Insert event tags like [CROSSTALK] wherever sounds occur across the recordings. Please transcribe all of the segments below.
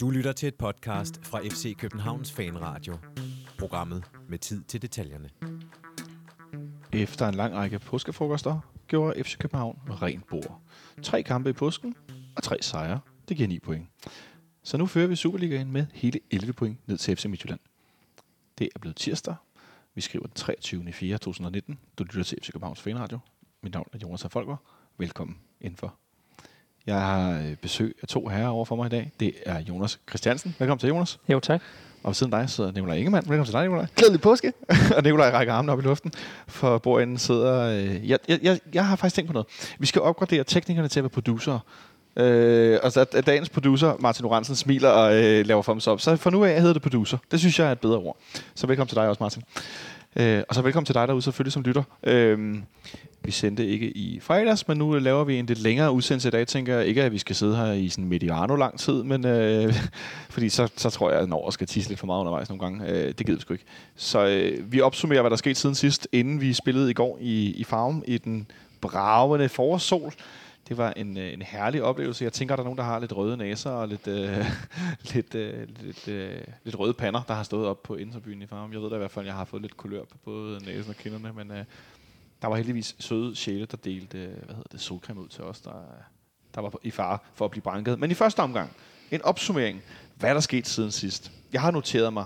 Du lytter til et podcast fra FC Københavns Fanradio. Programmet med tid til detaljerne. Efter en lang række påskefrokoster gjorde FC København rent bord. Tre kampe i påsken og tre sejre. Det giver 9 point. Så nu fører vi Superligaen med hele 11 point ned til FC Midtjylland. Det er blevet tirsdag. Vi skriver den 23. 4. 2019. Du lytter til FC Københavns Fanradio. Mit navn er Jonas Folker. Velkommen indenfor. Jeg har øh, besøg af to herrer over for mig i dag. Det er Jonas Christiansen. Velkommen til, Jonas. Jo, tak. Og ved siden af dig sidder Nikolaj Ingemann. Velkommen til dig, Nikolaj. Glædelig påske. [LAUGHS] og Nikolaj rækker armen op i luften. For bordenden sidder... Øh, jeg, jeg, jeg, jeg har faktisk tænkt på noget. Vi skal opgradere teknikerne til at være producer. Øh, og så at, at dagens producer, Martin Oransen, smiler og øh, laver thumbs up. Så for nu af hedder det producer. Det synes jeg er et bedre ord. Så velkommen til dig også, Martin. Øh, og så velkommen til dig derude selvfølgelig som lytter. Øh, vi sendte ikke i fredags, men nu laver vi en lidt længere udsendelse i dag. Tænker jeg ikke, at vi skal sidde her i sådan mediano lang tid, men øh, [LAUGHS] fordi så, så tror jeg, at Norge skal tisse lidt for meget undervejs nogle gange. Øh, det gider vi sgu ikke. Så øh, vi opsummerer, hvad der skete siden sidst, inden vi spillede i går i, i Farm i den bravende forårssol. Det var en, øh, en herlig oplevelse. Jeg tænker, at der er nogen, der har lidt røde næser og lidt, øh, [LAUGHS] lidt, øh, lidt, øh, lidt røde pander, der har stået op på Inderbyen i Farm. Jeg ved da i hvert fald, at jeg har fået lidt kulør på både næsen og kinderne, men øh, der var heldigvis søde sjæle, der delte øh, hvad hedder det, solcreme ud til os, der, der var i fare for at blive branket. Men i første omgang, en opsummering. Hvad er der sket siden sidst? Jeg har noteret mig,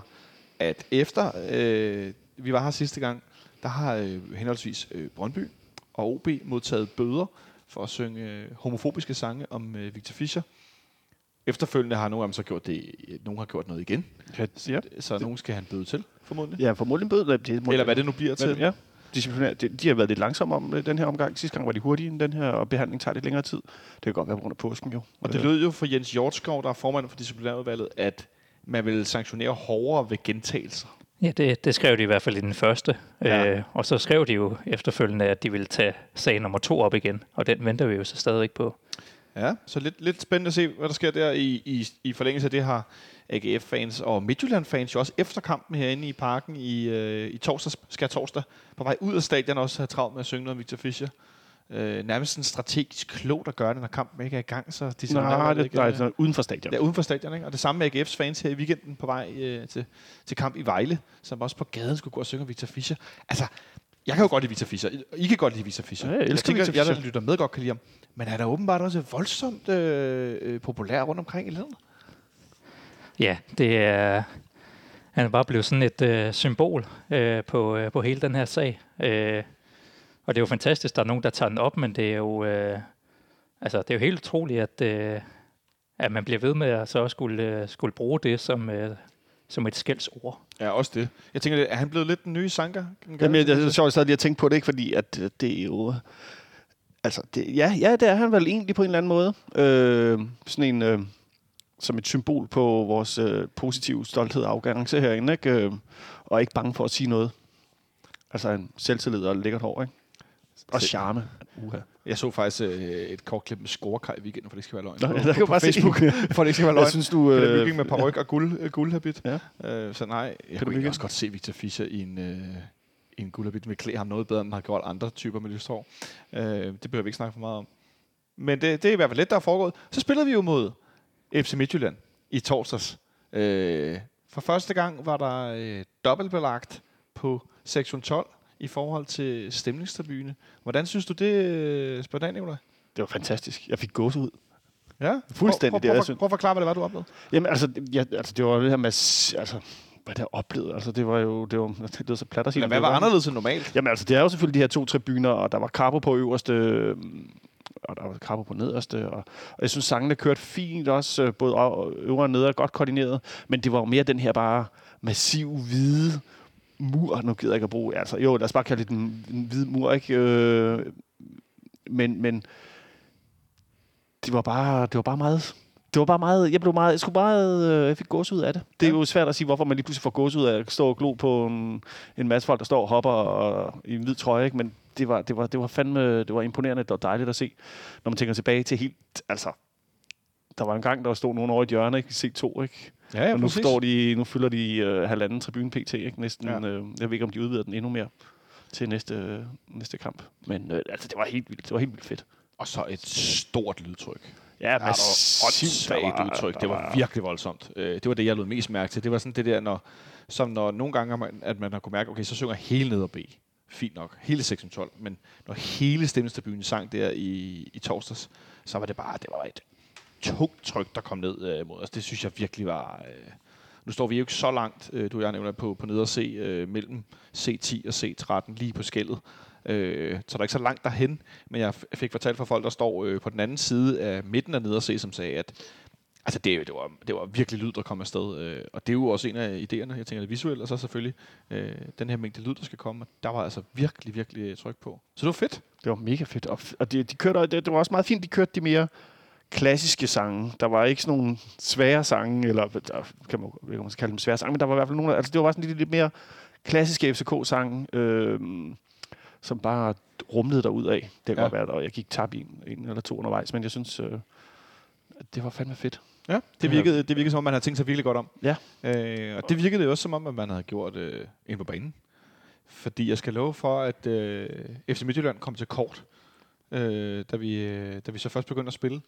at efter øh, vi var her sidste gang, der har øh, henholdsvis øh, Brøndby og OB modtaget bøder for at synge øh, homofobiske sange om øh, Victor Fischer. Efterfølgende har nogle af dem så gjort det, nogen har gjort noget igen. Ja. Så, så nogen skal han bøde til, formodentlig. Ja, formodentlig bød. Det, det, Eller hvad det nu bliver til. Ja. Disciplinær. De, de har været lidt langsomme om øh, den her omgang. Sidste gang var de hurtige den her, og behandling tager lidt længere tid. Det kan godt være på grund af påsken jo. Og det lød jo for Jens Hjortskov, der er formand for disciplinærudvalget, at man vil sanktionere hårdere ved gentagelser. Ja, det, det skrev de i hvert fald i den første. Ja. Øh, og så skrev de jo efterfølgende, at de ville tage sag nummer to op igen. Og den venter vi jo så stadig på. Ja, så lidt, lidt spændende at se, hvad der sker der i, i, i forlængelse af det her. AGF-fans og Midtjylland-fans jo også efter kampen herinde i parken i, øh, i torsdag, skal torsdag, på vej ud af stadion også have travlt med at synge noget Victor Fischer. Øh, nærmest sådan strategisk klogt at gøre det, når kampen ikke er i gang. Så de Nej, det, nej, det, uden for stadion. Ja, uden for stadion. Ikke? Og det samme med AGF's fans her i weekenden på vej øh, til, til kamp i Vejle, som også på gaden skulle gå og synge om Victor Fischer. Altså, jeg kan jo godt lide Victor Fischer. I kan godt lide Victor Fischer. Ja, jeg elsker tænker, Victor jeg, der Fischer. lytter med, godt kan lide ham. Men han er åbenbart også voldsomt øh, øh, populær rundt omkring i landet. Ja, det er... Han er bare blevet sådan et øh, symbol øh, på, øh, på hele den her sag. Øh, og det er jo fantastisk, der er nogen, der tager den op, men det er jo, øh, altså, det er jo helt utroligt, at, øh, at man bliver ved med at så også skulle, øh, skulle bruge det som, øh, som et skældsord. Ja, også det. Jeg tænker, er han blevet lidt den nye Sanka? Jamen, det er sjovt, at jeg at tænke på det, ikke? fordi at øh, det er jo... Altså, det, ja, ja, det er han vel egentlig på en eller anden måde. Øh, sådan en... Øh, som et symbol på vores øh, positive stolthed og arrogance herinde, ikke? Øh, og ikke bange for at sige noget. Altså en selvtillid og lækkert hår, ikke? Og charme. Uha. Jeg så faktisk øh, et kort klip med scorekaj i weekenden, for det skal være løgn. Nå, På- ja, der på- kan på bare se. Facebook, [LAUGHS] for det skal være løgn. Jeg synes, du... Øh, Peter med paryk og guld, øh, guldhabit. Ja. Øh, så nej, jeg du kunne også godt se Victor Fischer i en, øh, i en guldhabit. med klæde ham noget bedre, end han har gjort andre typer med lyst hår. Øh, det behøver vi ikke snakke for meget om. Men det, det er i hvert fald lidt, der er foregået. Så spillede vi jo mod FC Midtjylland i torsdags. Øh, for første gang var der øh, dobbeltbelagt på sektion 12 i forhold til stemningstribune. Hvordan synes du det, øh, spørger dig, Nicolaj? det var fantastisk. Jeg fik gås ud. Ja, Fuldstændig Prøv, prøv, prøv, prøv at forklare, hvad det var, du oplevede. Jamen, altså, jeg, altså det var det her med... Altså, hvad det oplevede. Altså, det var jo... Det var, [LAUGHS] det lød så plat at sige. Hvad var anderledes end normalt? Jamen, altså, det er jo selvfølgelig de her to tribuner, og der var Carpo på øverste, øhm, og der var Carpo på nederste, og, og jeg synes, sangene kørte fint også, øh, både øvre og neder, godt koordineret, men det var jo mere den her bare massiv hvide mur, nu gider jeg ikke at bruge, altså jo, lad os bare kalde det en, en hvid mur, ikke? Øh, men, men det var bare, det var bare meget, det var bare meget, jeg blev meget, jeg skulle meget, øh, jeg fik gås ud af det. Det er Ja. jo svært at sige, hvorfor man lige pludselig får gås ud af at stå og glo på en, en masse folk, der står og hopper og, i en hvid trøje, ikke? men det var, det, var, det var fandme, det var imponerende, det var dejligt at se, når man tænker tilbage til helt, altså, der var en gang, der stod nogen over i et hjørne, ikke? i C2, ikke? Ja, ja og nu, står de, nu fylder de øh, halvanden tribune PT, ikke? Næsten, Ja. øh, jeg ved ikke, om de udvider den endnu mere til næste, næste kamp. Men øh, altså, det var helt vildt, det var helt vildt fedt. Og så et stort lydtryk. Ja, Ja, massivt. udtryk. Det var virkelig voldsomt. Øh, Det var det, jeg lød mest mærke til. Det var sådan det der, når, som når nogle gange, man, at man har kunne mærke, okay, så synger hele ned og B. Fint nok. Hele 612. Men når hele stemmestabyen sang der i, i torsdags, så var det bare, det var et tungt tryk, der kom ned øh, mod os. Det synes jeg virkelig var... Øh, nu står vi jo ikke så langt, øh, du og jeg nævner, på, på neder se øh, mellem C10 og C13, lige på skældet. Øh, så der er ikke så langt derhen, men jeg f- fik fortalt fra folk, der står øh, på den anden side af midten af neder se, som sagde, at altså det, det, var, det var virkelig lyd, der kom afsted. Øh, og det er jo også en af idéerne, jeg tænker det visuelle, og så selvfølgelig øh, den her mængde lyd, der skal komme. Der var altså virkelig, virkelig tryk på. Så det var fedt. Det var mega fedt. Og, f- og de, de kørte, det, det var også meget fint, de kørte de mere klassiske sange. Der var ikke sådan nogle svære sange, eller der kan man, kan man kalde dem svære sange, men der var i hvert fald nogle, altså det var bare sådan lidt, lidt mere klassiske FCK-sange, øh, som bare rumlede derud af. Det kan Ja. være, og jeg gik tab i en, en eller to undervejs, men jeg synes, øh, det var fandme fedt. Ja, det virkede, det virkede som om, man havde tænkt sig virkelig godt om. Ja. Øh, og det virkede også som om, at man havde gjort øh, ind på banen. Fordi jeg skal love for, at øh, FC Midtjylland kom til kort, øh, da, vi, øh, da vi så først begyndte at spille.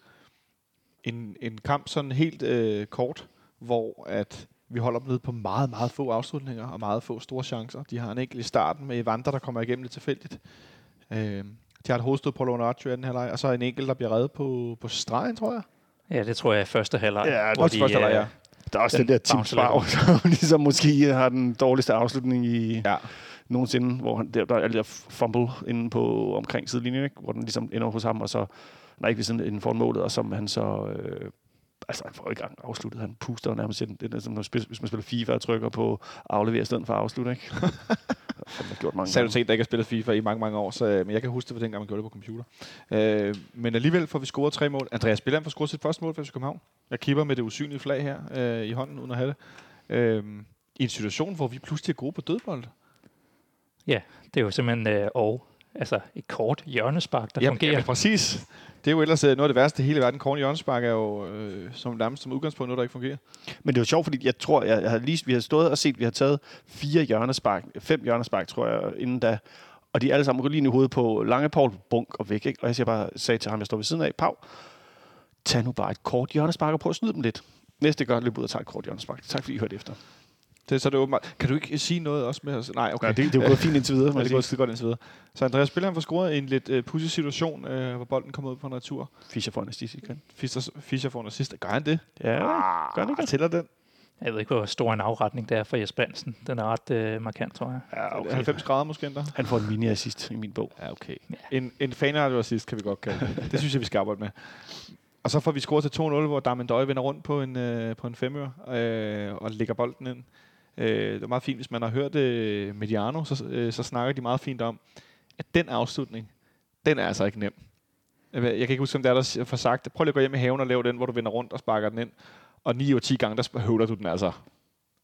En, en kamp sådan helt øh, kort, hvor at vi holder dem nede på meget, meget få afslutninger og meget få store chancer. De har en enkelt i starten med Evander, der kommer igennem lidt tilfældigt. Øh, de har et hovedstød på Leonardo i anden halvleg, og så en enkelt, der bliver reddet på, på stregen, tror jeg. Ja, det tror jeg er første halvleg. Ja, det hvor Også første halvleg, øh, ja. Der er også Den den, der Tim Sparv, [LAUGHS] som ligesom måske har den dårligste afslutning i Ja. nogensinde, hvor han, der, der er der fumble inde på omkring sidelinjen, ikke? hvor den ligesom ender hos ham, og så nej, ikke ved sådan inden foran målet, og som han så... Øh, altså, han får ikke engang afsluttet. Han puster jo nærmest. Det er som, når man spiller, hvis man spiller FIFA og trykker på aflevere i stedet for at afslutte, ikke? [LAUGHS] det har gjort mange til en, der ikke har spillet FIFA i mange, mange år, så, øh, men jeg kan huske det, for dengang man gjorde det på computer. Øh, men alligevel får vi scoret tre mål. Andreas Billand får scoret sit første mål for FC København. Jeg kipper med det usynlige flag her øh, i hånden, uden at have det. Øh, I en situation, hvor vi pludselig er gode på dødbold. Det er jo simpelthen øh, og, altså et kort hjørnespark, der Ja, fungerer. jamen, præcis. Det er jo ellers øh, noget af det værste i hele verden. Korn Jørgenspark er jo øh, som nærmest som udgangspunkt noget, der ikke fungerer. Men det var sjovt, fordi jeg tror, jeg, jeg havde lige, vi har stået og set, vi har taget fire hjørnespark, fem hjørnespark, tror jeg, inden da. Og de er alle sammen lige i hovedet på Lange Paul, bunk og væk. Ikke? Og jeg siger bare, sagde til ham, jeg står ved siden af, Pau, tag nu bare et kort hjørnespark og prøv at snyde dem lidt. Næste gang løb ud og tager et kort hjørnespark. Tak fordi I hørte efter. Det, så er det åbenbart. Kan du ikke sige noget også med os? Nej, okay. Ja, det, det er jo gået fint indtil videre. [LAUGHS] Ja, det går skide godt indtil videre. Så Andreas Spiller han får scoret i en lidt øh, pudsig situation, øh, hvor bolden kommer ud på en retur. Fischer får en assist igen. Fischer, Fischer får en assist. Gør han det? Ja, gør han ikke det? Tæller den? Jeg ved ikke, hvor stor en afretning det er for Jesper Hansen. Den er ret øh, markant, tror jeg. Ja, Okay. 90 grader måske endda? Han får en mini-assist i min bog. Ja, okay. Ja. En, en fanradio assist kan vi godt kalde det. Det synes jeg, vi skal arbejde med. Og så får vi scoret til 2-0, hvor Darmen Døje vender rundt på en, øh, på en femør øh, og lægger bolden ind. Øh, det er meget fint, hvis man har hørt øh, Mediano, så, øh, så snakker de meget fint om, at den afslutning, den er altså ikke nem. Jeg kan ikke huske, om det er, der får sagt, prøv lige at gå hjem i haven og lave den, hvor du vender rundt og sparker den ind. Og 9 ud af 10 gange, der høvler du den altså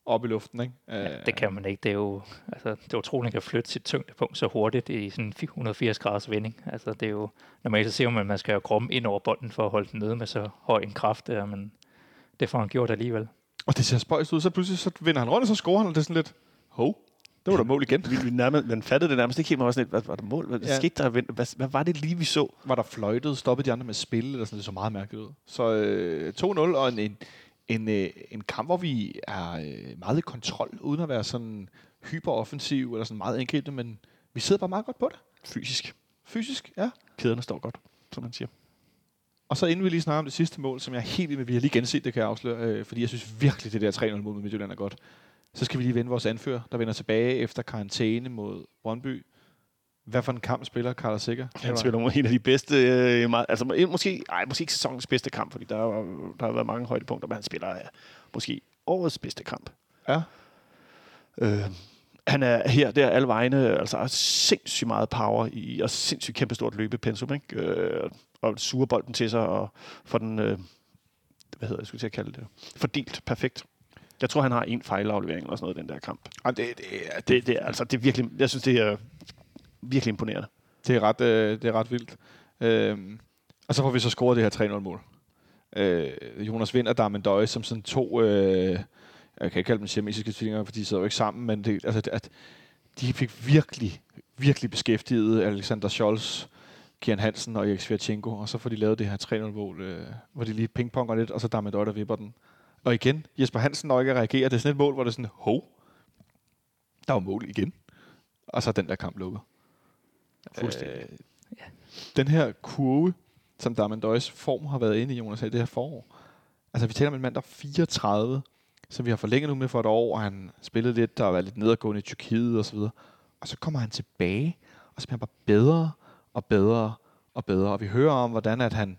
op i luften. Ikke? Ja, Øh, det kan man ikke. Det er jo altså, det er utroligt, at flytte sit tyngdepunkt så hurtigt i sådan en 180 graders vending. Altså, det er jo, normalt så siger man, at man skal have kroppen ind over bolden for at holde den nede med så høj en kraft der, men det får han gjort alligevel. Og det ser spøjst ud, så pludselig så vender han rundt, og så scorer han, og det er sådan lidt, hov, det var der mål igen. Vi, vi nærmest, man fattede det nærmest ikke helt, man var sådan lidt, hvad var der mål? Hvad, Ja. skete der? Hvad, hvad, var det lige, vi så? Var der fløjtet, stoppede de andre med at spille, eller sådan, det så meget mærkeligt ud. Så øh, 2-0, og en, en, en, øh, en kamp, hvor vi er øh, meget i kontrol, uden at være sådan hyperoffensiv, eller sådan meget enkelt, men vi sidder bare meget godt på det. Fysisk. Fysisk, ja. Kæderne står godt, som man siger. Og så inden vi lige snakker om det sidste mål, som jeg er helt med, vi har lige genset, det kan jeg afsløre, øh, fordi jeg synes virkelig, det der 3-0 mål med Midtjylland er godt. Så skal vi lige vende vores anfører, der vender tilbage efter karantæne mod Brøndby. Hvad for en kamp spiller Carlos Sikker? Han spiller en af de bedste, øh, meget, altså må- måske, ej, måske ikke sæsonens bedste kamp, fordi der, er- der har været mange højdepunkter, men han spiller øh, måske årets bedste kamp. Ja. Øh, han er her, der alle vegne, altså har sindssygt meget power i, og sindssygt kæmpestort løbepensum, ikke? Øh, og suger bolden til sig, og får den, øh, hvad hedder jeg, skulle til at kalde det, fordelt perfekt. Jeg tror, han har en fejlaflevering eller sådan noget i den der kamp. Og det, det, er, Det, det, er, altså, det er virkelig, jeg synes, det er virkelig imponerende. Det er ret, øh, det er ret vildt. Øhm, og så får vi så scoret det her 3-0-mål. Øh, Jonas Vind og Darmen Døje, som sådan to, øh, jeg kan ikke kalde dem siamesiske tvillinger, for de sidder jo ikke sammen, men det, altså, det- at de fik virkelig, virkelig beskæftiget Alexander Scholz Kian Hansen og Erik Svirchenko, og så får de lavet det her 3-0-mål, øh, hvor de lige pingponger lidt, og så Damme Døj, der vipper den. Og igen, Jesper Hansen når ikke at reagere. Det er sådan et mål, hvor det er sådan, hov, der var mål igen. Og så er den der kamp lukket. Fuldstændig. Øh, Den her kurve, som Damme Døjs form har været inde i, Jonas, i det her forår. Altså, vi taler om en mand, der er 34, som vi har forlænget nu med for et år, og han spillede lidt, der var lidt nedadgående i Tyrkiet og så videre. Og så kommer han tilbage, og så bliver han bare bedre og bedre og bedre. Og vi hører om, hvordan at han,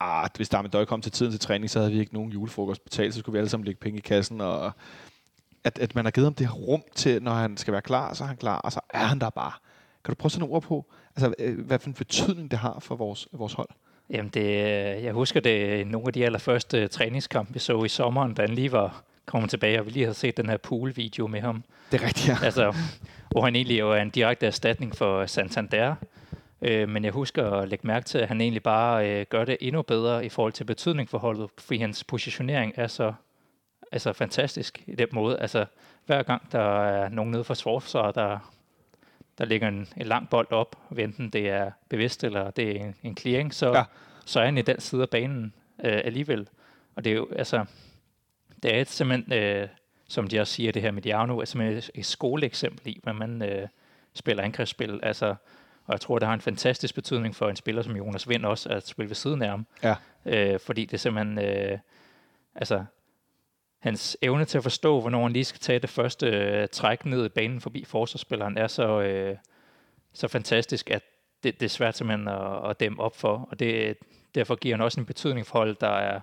ah, hvis der med kom til tiden til træning, så havde vi ikke nogen julefrokost betalt, så skulle vi alle sammen lægge penge i kassen, og at, at man har givet ham det her rum til, når han skal være klar, så er han klar, og så er han der bare. Kan du prøve at sætte nogle ord på, altså, øh, hvad for en betydning det har for vores, vores hold? Jamen, det, jeg husker det nogle af de allerførste træningskampe, vi så i sommeren, da han lige var kommet tilbage, og vi lige havde set den her pool-video med ham. Det er rigtigt, ja. altså, hvor han egentlig jo er en direkte erstatning for Santander. Øh, men jeg husker at lægge mærke til, at han egentlig bare øh, gør det endnu bedre i forhold til betydning for holdet, fordi hans positionering er så altså, fantastisk i den måde. Altså, hver gang der er nogen nede for forsvaret, der, der ligger en, en lang bold op, enten det er bevidst eller det er en, en clearing, så, Ja. så er han i den side af banen øh, alligevel. Og det er jo, altså, det er et simpelthen, øh, som de også siger, det her med Diano, er simpelthen et, et skoleeksempel i, hvordan man øh, spiller angrebsspil. Altså, og jeg tror, det har en fantastisk betydning for en spiller som Jonas Vind også, at spille ved siden af ham. Ja. Øh, fordi det er simpelthen, øh, altså, hans evne til at forstå, hvornår han lige skal tage det første øh, træk ned i banen forbi forsvarsspilleren, er så, øh, så fantastisk, at det, det er svært simpelthen at, at dæmme op for. Og det, derfor giver han også en betydning for hold, der, er,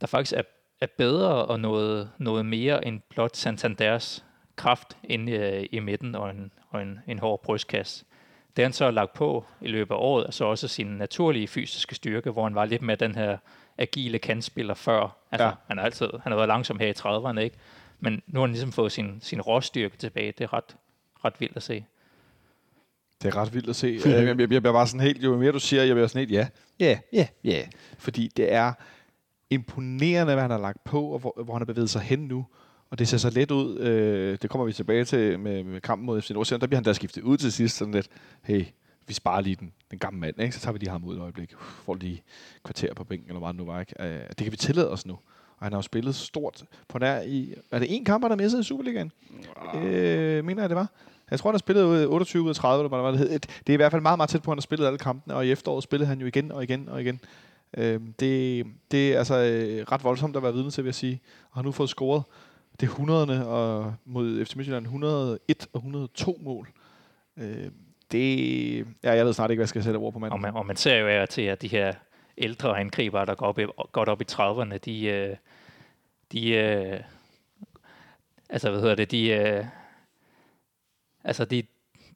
der faktisk er, er bedre og noget, noget mere end blot Santanders kraft inde i, i midten og en, og en, en hård brystkasse. Det han så har lagt på i løbet af året, er så også sin naturlige fysiske styrke, hvor han var lidt med den her agile kantspiller før. Altså, Ja. han, har altid, han har været langsom her i 30'erne, ikke? Men nu har han ligesom fået sin, sin råstyrke tilbage. Det er ret, ret vildt at se. Det er ret vildt at se. [LAUGHS] Øh, jeg, jeg, jeg bliver bare sådan helt, jo mere du siger, jeg bliver sådan helt, ja, ja, ja, ja. Fordi det er imponerende, hvad han har lagt på, og hvor, hvor han har bevæget sig hen nu. Og det ser så let ud. Øh, det kommer vi tilbage til med, med kampen mod FC Nordsjælland. Der bliver han da skiftet ud til sidst. Sådan lidt, hey, vi sparer lige den, den gamle mand. Ikke? Så tager vi lige ham ud et øjeblik. Uf, får lige kvarter på bænken, eller hvad det nu var. Ikke? Øh, det kan vi tillade os nu. Og han har jo spillet stort på nær i... Er det en kamp, han har sig i Superligaen? Øh, mener jeg, det var. Jeg tror, han har spillet ud af 28 ud af 30, eller hvad det hed. Det er i hvert fald meget, meget tæt på, at han har spillet alle kampene, og i efteråret spillede han jo igen og igen og igen. Øh, det, det er altså øh, ret voldsomt at være vidne til, vil jeg sige. Og har nu fået scoret det 100. Og mod FC Midtjylland 101 og 102 mål. Øh, det... Ja, jeg ved snart ikke, hvad jeg skal sætte ord på manden. Og man, og man ser jo af til, at de her ældre angribere, der går op i, godt op i 30'erne, de, øh, de øh, altså hvad hedder det, de, øh, altså de,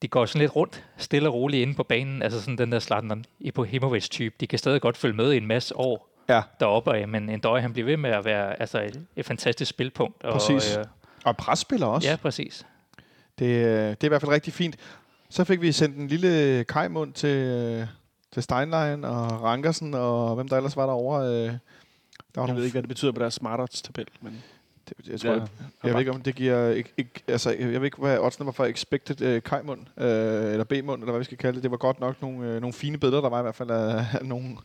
de går sådan lidt rundt, stille og roligt inde på banen, altså sådan den der Zlatan Ibrahimovic-type, de kan stadig godt følge med i en masse år Ja. deroppe af, men en døj, han bliver ved med at være altså et, et fantastisk spilpunkt. Og, Præcis. Øh, Og presspiller også. ja, præcis. Det, øh, det er i hvert fald rigtig fint. Så fik vi sendt en lille kajmund til, øh, til Steinlein og Rankersen, og hvem der ellers var derovre. øh. Der var Jeg nogle ved ikke, hvad det betyder på deres smartots-tabel, men Det, jeg, tror, ja, jeg, jeg ved ikke, om det giver... Ikke, ikke, altså, jeg ved ikke, hvad oddsene var for expected øh, kajmund, øh, eller B-mund, eller hvad vi skal kalde det. Det var godt nok nogle, øh, nogle fine billeder, der var i hvert fald af, af nogle,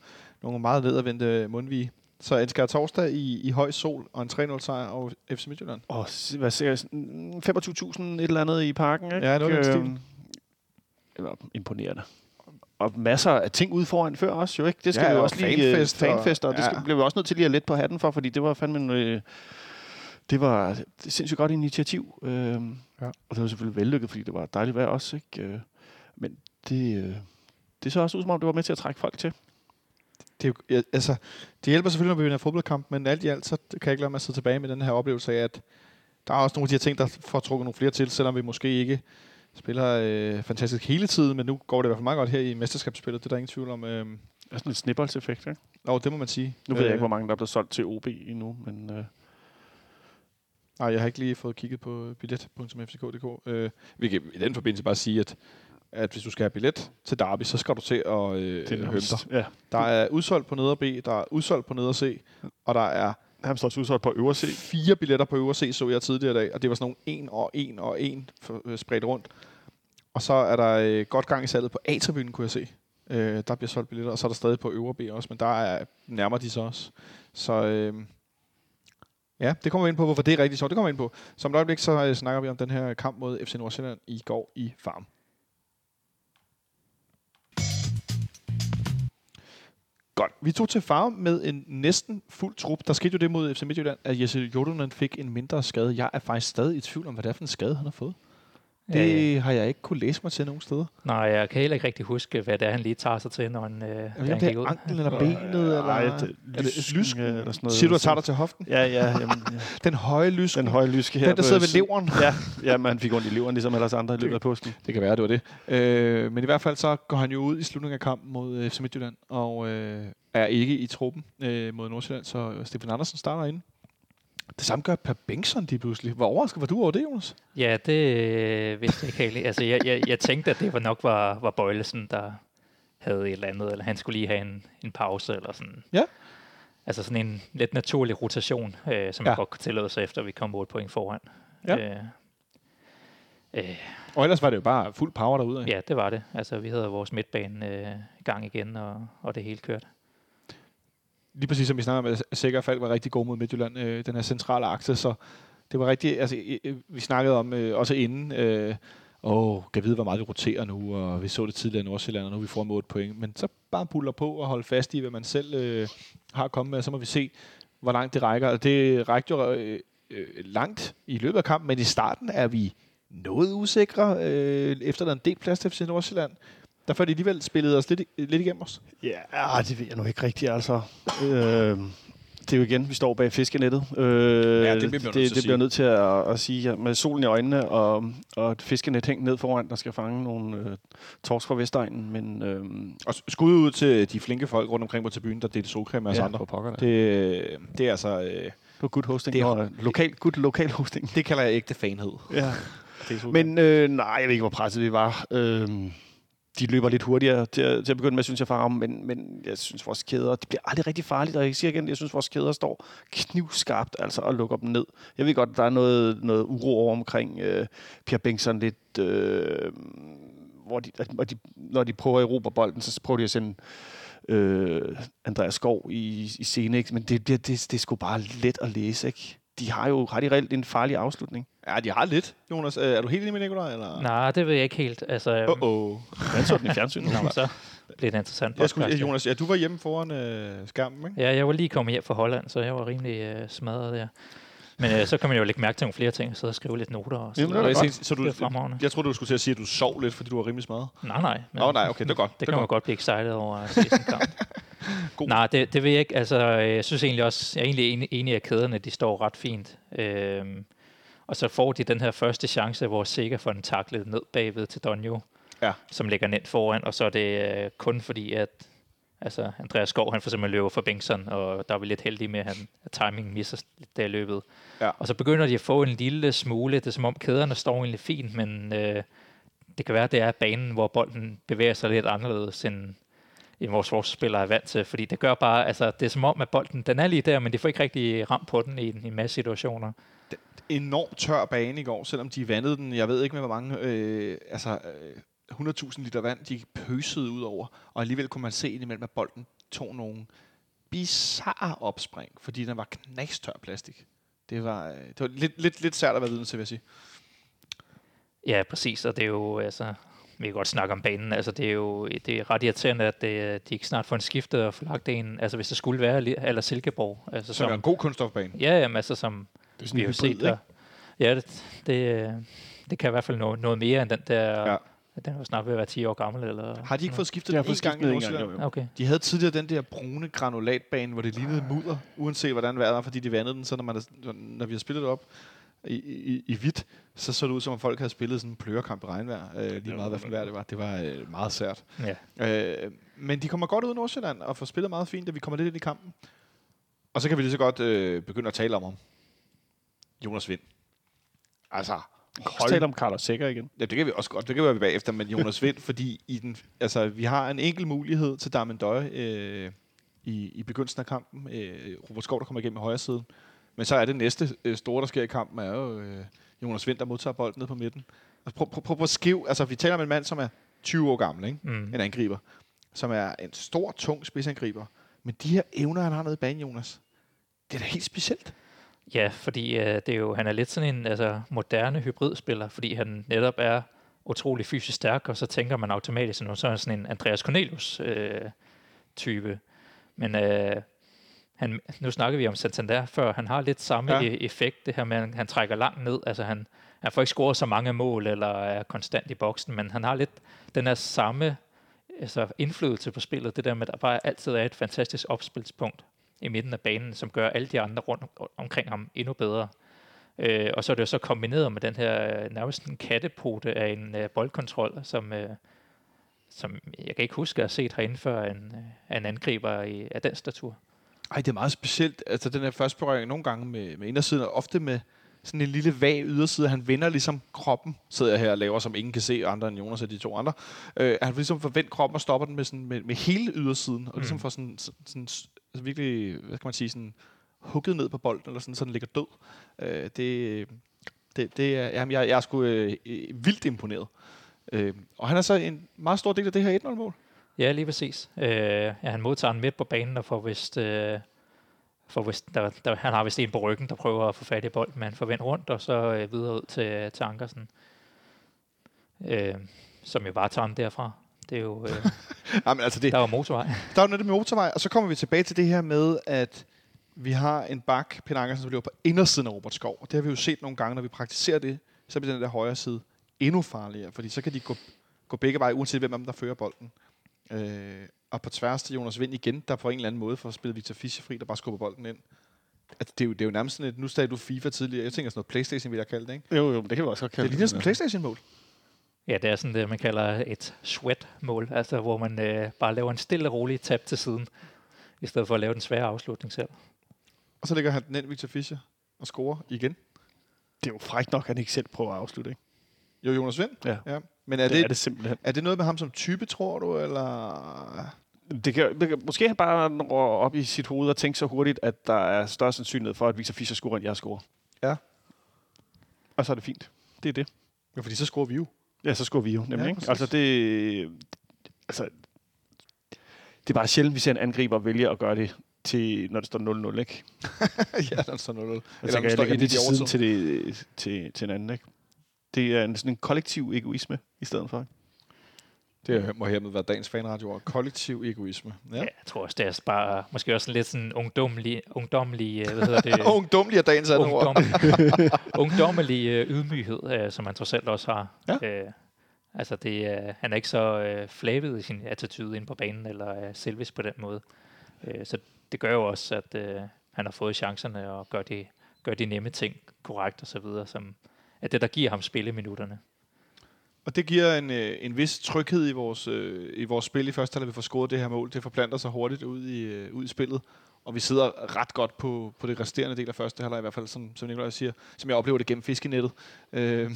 nogle meget nedadvendte mundvige. Så en skær torsdag i, i høj sol og en 3-0 sejr over FC Midtjylland. åh, s- hvad siger jeg, sådan 25.000 et eller andet i parken, ikke? Ja, noget. Øhm, Eller imponerende. Og masser af ting ude foran før også, jo ikke? Det skal Ja, vi jo og også lige... fanfest øh, og- fanfester, og det skal, ja. bliver vi også nødt til lige at lette på hatten for, fordi det var fandme en... Øh, det var et sindssygt godt initiativ. Øh, Ja. Og det var selvfølgelig vellykket, fordi det var dejligt vejr også, ikke? Øh, men det, øh, det så også ud, som om det var med til at trække folk til. Det, er jo- ja, altså, det hjælper selvfølgelig, når vi vinder fodboldkamp, men alt i alt, så kan jeg ikke lade mig at sidde tilbage med den her oplevelse af, at der er også nogle af de her ting, der får trukket nogle flere til, selvom vi måske ikke spiller øh, fantastisk hele tiden, men nu går det i hvert fald meget godt her i mesterskabsspillet, det er der ingen tvivl om. Øh, Det er sådan en snibboldseffekt, ikke? og det må man sige. Nu ved jeg Øh, ikke, hvor mange der er blevet solgt til OB endnu, men... Øh, Nej, jeg har ikke lige fået kigget på billet.fck.dk. Øh, vi kan i den forbindelse bare sige, at, at hvis du skal have billet til Derby, så skal du til at øh, hømme dig. Ja, Der er udsolgt på neder B, der er udsolgt på neder C, og der er står også udsolgt på øvre C. fire billetter på øvre C, så jeg tidligere i dag, og det var sådan nogle en og en og en øh, spredt rundt. Og så er der øh, godt gang i salget på A-tribunen, kunne jeg se. Øh, der bliver solgt billetter, og så er der stadig på øvre B også, men der er, nærmer de sig også. Så øh, ja, det kommer vi ind på, hvorfor det er rigtig sjovt. Det kommer vi ind på. Så om et øjeblik, så øh, snakker vi om den her kamp mod FC Nordsjælland i går i Farm. Godt. Vi tog til farve med en næsten fuld trup. Der skete jo det mod FC Midtjylland, at Jesse Jodunen fik en mindre skade. Jeg er faktisk stadig i tvivl om, hvad det er for en skade, han har fået. Det Øh, har jeg ikke kunne læse mig til nogen steder. nej, jeg kan heller ikke rigtig huske, hvad det er, han lige tager sig til, når han, øh, ved han det gik ud. er anklen eller benet, eller... Ej, det, er det lys, lysken? eller sådan noget. Siger du, at tager dig til hoften? Ja, ja. Jamen, ja. [LAUGHS] Den høje lysken. Den høje lyske her. Den, der sidder ved leveren. [LAUGHS] Ja, ja, man fik ondt i leveren, ligesom ellers andre i løbet af påsken. Det kan være, det var det. Øh, men i hvert fald så går han jo ud i slutningen af kampen mod øh, FC Midtjylland, og øh, er ikke i truppen øh, mod Nordsjælland, så Stefan Andersen starter inde. Det samme gør Per Bengtsson lige pludselig. Hvor overrasket var du over det, Jonas? Ja, det øh, vidste jeg ikke helt. Altså, jeg, jeg, jeg tænkte, at det var nok var, var Bøjlesen, der havde et eller andet, eller han skulle lige have en, en pause, eller sådan. Ja. Altså sådan en lidt naturlig rotation, øh, som Ja. ja. godt kunne tillade sig, efter vi kom 8 point foran. Ja. Øh, øh, Og ellers var det jo bare fuld power derude. ja, det var det. Altså, vi havde vores midtbane øh, gang igen, og, og det hele kørte. Lige præcis som vi snakker med, Sikker Falk var rigtig god mod Midtjylland, øh, den her centrale akse, så det var rigtig, altså øh, vi snakkede om øh, også inden, øh, åh, kan vide, hvor meget vi roterer nu, og vi så det tidligere i Nordsjælland, og nu er vi får med 8 point, men så bare buller på og holde fast i, hvad man selv øh, har kommet med, og så må vi se, hvor langt det rækker, og det rækker jo øh, øh, langt i løbet af kampen, men i starten er vi noget usikre, øh, efter der er en del plads til FC Nordsjælland, der får de alligevel spillet os lidt, lidt igennem os. Ja, det ved jeg nu ikke rigtigt, altså. Øh, det er jo igen, vi står bag fiskenettet. Øh, Ja, det bliver vi nødt til at det, det sige. bliver nødt til at, at sige, ja, med solen i øjnene og, og et fiskenet hængt ned foran, der skal fange nogle øh, torsk fra Vestegnen, men øh, Og skud ud til de flinke folk rundt omkring på tribunen, der delte solcreme med os ja, andre. for pokker. Det, det er altså... Øh, Det var good hosting. Det Det er- lokal, good lokal hosting. det kalder jeg ægte fanhed. Ja. Det er Men øh, nej, jeg ved ikke, hvor presset vi var. Øh, de løber lidt hurtigere til, at- til at begynde med, synes jeg, farm, men, men jeg synes, vores kæder, det bliver aldrig rigtig farligt, og jeg siger igen, jeg synes, vores kæder står knivskarpt, altså, og lukker dem ned. Jeg ved godt, der er noget, noget uro over omkring øh, Pierre Bengtsson lidt, øh, hvor de, at, og de, når de prøver at erobre bolden, så prøver de at sende øh, Andreas Skov i, i scene, ikke? men det, det, det, det er sgu bare let at læse, ikke? De har jo, har de reelt en farlig afslutning? Ja, de har lidt, Jonas. Øh, Er du helt enig med Nikolaj? Eller? Nej, det ved jeg ikke helt. Altså, øhm, Uh-oh. Han så den i fjernsynet. [LAUGHS] Nå, så bliver det interessant. Jeg skulle, podcast, ja. Jonas, ja, du var hjemme foran øh, skærmen, ikke? Ja, jeg var lige kommet hjem fra Holland, så jeg var rimelig øh, smadret der. Men øh, så kan man jo lægge mærke til nogle flere ting, så skrive lidt noter og så Jamen, det er Og jeg så du, fremragende. jeg troede, du skulle til at sige, at du sov lidt, fordi du var rimelig smadret. Nej, nej. men Nå, nej, okay, det er godt. Det, Det kan man godt. blive excited over at se sådan kamp. [LAUGHS] God. Nej, det, det ved jeg ikke. Altså, jeg synes egentlig også, jeg er egentlig enig, enig i, at kæderne de står ret fint. Øhm, og så får de den her første chance, hvor Sikker får den taklet ned bagved til Donjo, Ja. som ligger nemt foran, og så er det øh, kun fordi, at altså, Andreas Skov, han for eksempel løber for Bengtsson, og der er vi lidt heldige med, at, han, at timingen misser lidt der løbet. Ja. Og så begynder de at få en lille smule, det er som om kæderne står egentlig fint, men øh, det kan være, at det er banen, hvor bolden bevæger sig lidt anderledes, end, end vores forsvarsspillere er vant til. Fordi det gør bare, altså det er som om, at bolden, den er lige der, men de får ikke rigtig ramt på den i, en- i en masse situationer. Enormt tør bane i går, selvom de vandede den. Jeg ved ikke med, hvor mange... Øh, altså, øh, 100.000 liter vand, de pøsede ud over. Og alligevel kunne man se indimellem, at bolden tog nogle bizarre opspring, fordi den var knastør plastik. Det var, øh, det var lidt, lidt, lidt sært at være vidne til, vil jeg sige. Ja, præcis, og det er jo, altså, vi kan godt snakke om banen, altså det er jo det er ret irriterende, at det, de ikke snart får en skiftet og lagt en, altså hvis det skulle være eller Silkeborg, altså Så det var som, en god kunststofbane. ja, jamen, altså som Det er sådan vi har set der. Ja, det, det, det kan i hvert fald noget, noget mere end den der, Ja. den er jo snart ved at være 10 år gammel. Eller Har de ikke fået skiftet den en gang i Nordsjælland? jo, jo. Okay. De havde tidligere den der brune granulatbane, hvor det lignede mudder, uanset hvordan vejret var, fordi de vandede den, så når, man, er- når vi har spillet det op i, i, i hvidt, så så det ud som om folk havde spillet sådan en plørekamp i regnvejr, øh, lige meget hvad for vejr det var. Det var øh, meget sært. Ja. Øh, men de kommer godt ud i Nordsjælland og får spillet meget fint, da vi kommer lidt ind i kampen. Og så kan vi lige så godt øh, begynde at tale om ham. Jonas Vind. Altså, Hold. tale om Carlos Sækker igen. Ja, det kan vi også godt. Det kan vi bagefter, men Jonas Vind, fordi i den, altså, vi har en enkel mulighed til Darmen Døje øh, i, i begyndelsen af kampen. Øh, Robert Skov, der kommer igennem i højre side. Men så er det næste øh, store, der sker i kampen, er jo øh, Jonas Vind, der modtager bolden ned på midten. Altså, prøv, prøv, prøv, prøv at skive. Altså, vi taler om en mand, som er 20 år gammel, ikke? Mm. en angriber, som er en stor, tung spidsangriber. Men de her evner, han har nede i banen, Jonas, det er da helt specielt. Ja, fordi øh, det er jo, han er lidt sådan en altså, moderne hybridspiller, fordi han netop er utrolig fysisk stærk, og så tænker man automatisk, at så er han sådan en Andreas Cornelius øh, type. Men øh, han, nu snakker vi om Santander før, han har lidt samme Ja. ja. effekt, det her med, at han, trækker langt ned, altså han, han får ikke scoret så mange mål, eller er konstant i boksen, men han har lidt den her samme altså indflydelse på spillet, det der med, at der bare altid er et fantastisk opspilspunkt i midten af banen, som gør alle de andre rundt omkring ham endnu bedre. Øh, og så er det jo så kombineret med den her øh, nærmest en kattepote af en øh, boldkontrol, som, øh, som jeg kan ikke huske at have set herinde før en, øh, en angriber i, af den statur. Ej, det er meget specielt. Altså, den her første berøring nogle gange med, med indersiden, og ofte med sådan en lille vag yderside. Han vender ligesom kroppen, sidder jeg her og laver, som ingen kan se, andre end Jonas og de to andre. Øh, han ligesom forvente kroppen og stopper den med, sådan, med, med hele ydersiden, og ligesom Mm. får sådan, sådan, sådan altså virkelig, hvad kan man sige, sådan hugget ned på bolden, eller sådan, så den ligger død. Øh, det, det, det er, jamen, jeg, jeg er sgu øh, vildt imponeret. Øh, og han er så en meget stor del af det her 1-0-mål. Ja, lige præcis. Øh, ja, han modtager den midt på banen og får vist... Øh, får vist der, der, han har vist en på ryggen, der prøver at få fat i bolden, men får vendt rundt, og så øh, videre ud til, til Ankersen. Øh, som jo bare tager den derfra. Det er jo... Øh, [LAUGHS] Jamen, altså det, der var motorvej. [LAUGHS] Der er jo noget med motorvej, og så kommer vi tilbage til det her med, at vi har en bak, Peter Ankersen, som løber på indersiden af Robert Skov. Og det har vi jo set nogle gange, når vi praktiserer det, så bliver den der højre side endnu farligere, fordi så kan de gå, gå begge veje, uanset hvem af dem, der fører bolden. Øh, og på tværs til Jonas Vind igen, der på en eller anden måde får spillet Victor Fischer fri, der bare skubber bolden ind. Altså, det, er jo, det er jo nærmest sådan et, nu sagde du FIFA tidligere, jeg tænker sådan noget Playstation, vil jeg kalde det, ikke? Jo, jo, men det kan vi også godt Det kalde ligner sådan et Playstation-mål. Ja, det er sådan det, man kalder et sweat-mål, altså hvor man øh, bare laver en stille og rolig tab til siden, i stedet for at lave den svære afslutning selv. Og så lægger han den ind, Victor Fischer, og scorer igen. Det er jo frækt nok, at han ikke selv prøver at afslutte, ikke? Jo, Jonas Vind. Ja. ja. Men er Det, det, det er det simpelthen. Er det noget med ham som type, tror du, eller... Det kan, det kan, måske han bare når op i sit hoved og tænke så hurtigt, at der er større sandsynlighed for, at Victor Fischer scorer, end jeg scorer. Ja. Og så er det fint. Det er det. Ja, fordi så scorer vi jo. Ja, så scorer vi jo nemlig. Ja, ikke? Altså, det, altså, det er bare sjældent, vi ser en angriber vælge at gøre det, til, når det står 0-0, ikke? [LAUGHS] ja, der er sådan noget. Jeg Eller tænker, jeg står lægger det til siden til, det, til, til en anden, ikke? Det er en, sådan en kollektiv egoisme i stedet for. Det må hermed være dagens fanradio og kollektiv egoisme. Ja. Ja. jeg tror også, det er bare måske også lidt sådan ungdomlig, ungdomlig øh, hvad hedder det? [LAUGHS] Ungdomlig er dagens andet ord. ungdom, [LAUGHS] ungdommelig øh, ydmyghed, øh, som han trods alt også har. Ja. Øh, altså, det, er- han er ikke så øh, flabet i sin attitude inde på banen, eller øh, selvis på den måde. Øh, så det gør jo også, at øh, han har fået chancerne og gør de, gør de nemme ting korrekt og så videre, som er det, der giver ham spilleminutterne. Og det giver en, øh, en vis tryghed i vores, øh, i vores spil i første halvleg, vi får scoret det her mål. Det forplanter sig hurtigt ud i, øh, ud i spillet. Og vi sidder ret godt på, på det resterende del af første halvleg, i hvert fald, som, som Nikolaj siger, som jeg oplever det gennem fiskenettet. Øh,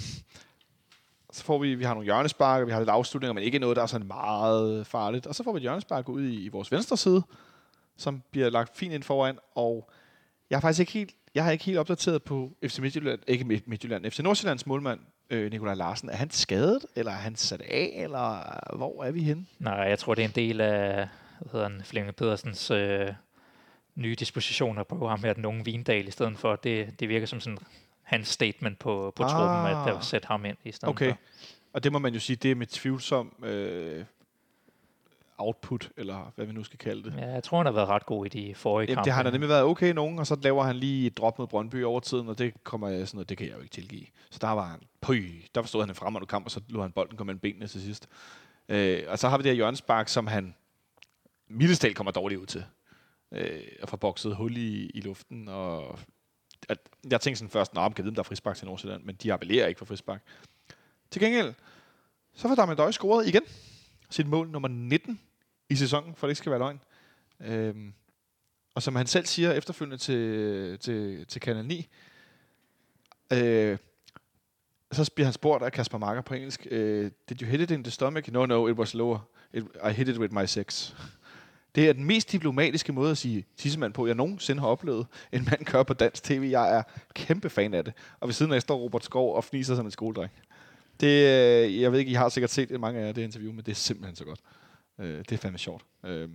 så får vi, vi har nogle hjørnesparker, vi har lidt afslutninger, men ikke noget, der er sådan meget farligt. Og så får vi et hjørnespark ud i, i vores venstre side, som bliver lagt fint ind foran. Og jeg har faktisk ikke helt, jeg har ikke helt opdateret på FC Midtjylland, ikke Midt- Midtjylland, FC Nordsjællands målmand, øh, Nikolaj Larsen. Er han skadet, eller er han sat af, eller hvor er vi henne? Nej, jeg tror, det er en del af hvad hedder han, Flemming Pedersens øh, nye dispositioner på ham her, den unge Vindal, i stedet for. Det, det virker som sådan hans statement på, på Ah. truppen, at der sætte ham ind i stedet Okay. for. Og det må man jo sige, det er med tvivlsom øh, output, eller hvad vi nu skal kalde det. Ja, jeg tror, han har været ret god i de forrige Jamen, kampe. det har da nemlig været okay nogen, og så laver han lige et drop mod Brøndby over tiden, og det kommer jeg sådan noget, det kan jeg jo ikke tilgive. Så der var han, pøj, der forstod han en fremragende kamp, og så lå han bolden komme mellem benene til sidst. Øh, og så har vi det her hjørnespark, som han mildestal kommer dårligt ud til. Øh, og får bokset hul i, i luften, og at, jeg tænkte sådan først, nej, kan jeg vide, om der er frispark til Nordsjælland, men de appellerer ikke for frispark. Til gengæld, så får Damian Døj scoret igen. Sit mål nummer 19 i sæsonen, for det ikke skal være løgn. Øhm, og som han selv siger efterfølgende til, til, til Kanal 9, øh, så bliver han spurgt af Kasper Marker på engelsk, øh, Did you hit it in the stomach? No, no, it was lower. It, I hit it with my sex. [LAUGHS] Det er den mest diplomatiske måde at sige tissemand på, jeg nogensinde har oplevet, en mand gør på dansk tv. Jeg er kæmpe fan af det. Og ved siden af står Robert Skov og fniser som en skoledreng. Det, øh, jeg ved ikke, I har sikkert set mange af jer det interview, men det er simpelthen så godt. Øh, det er fandme sjovt. Øh, der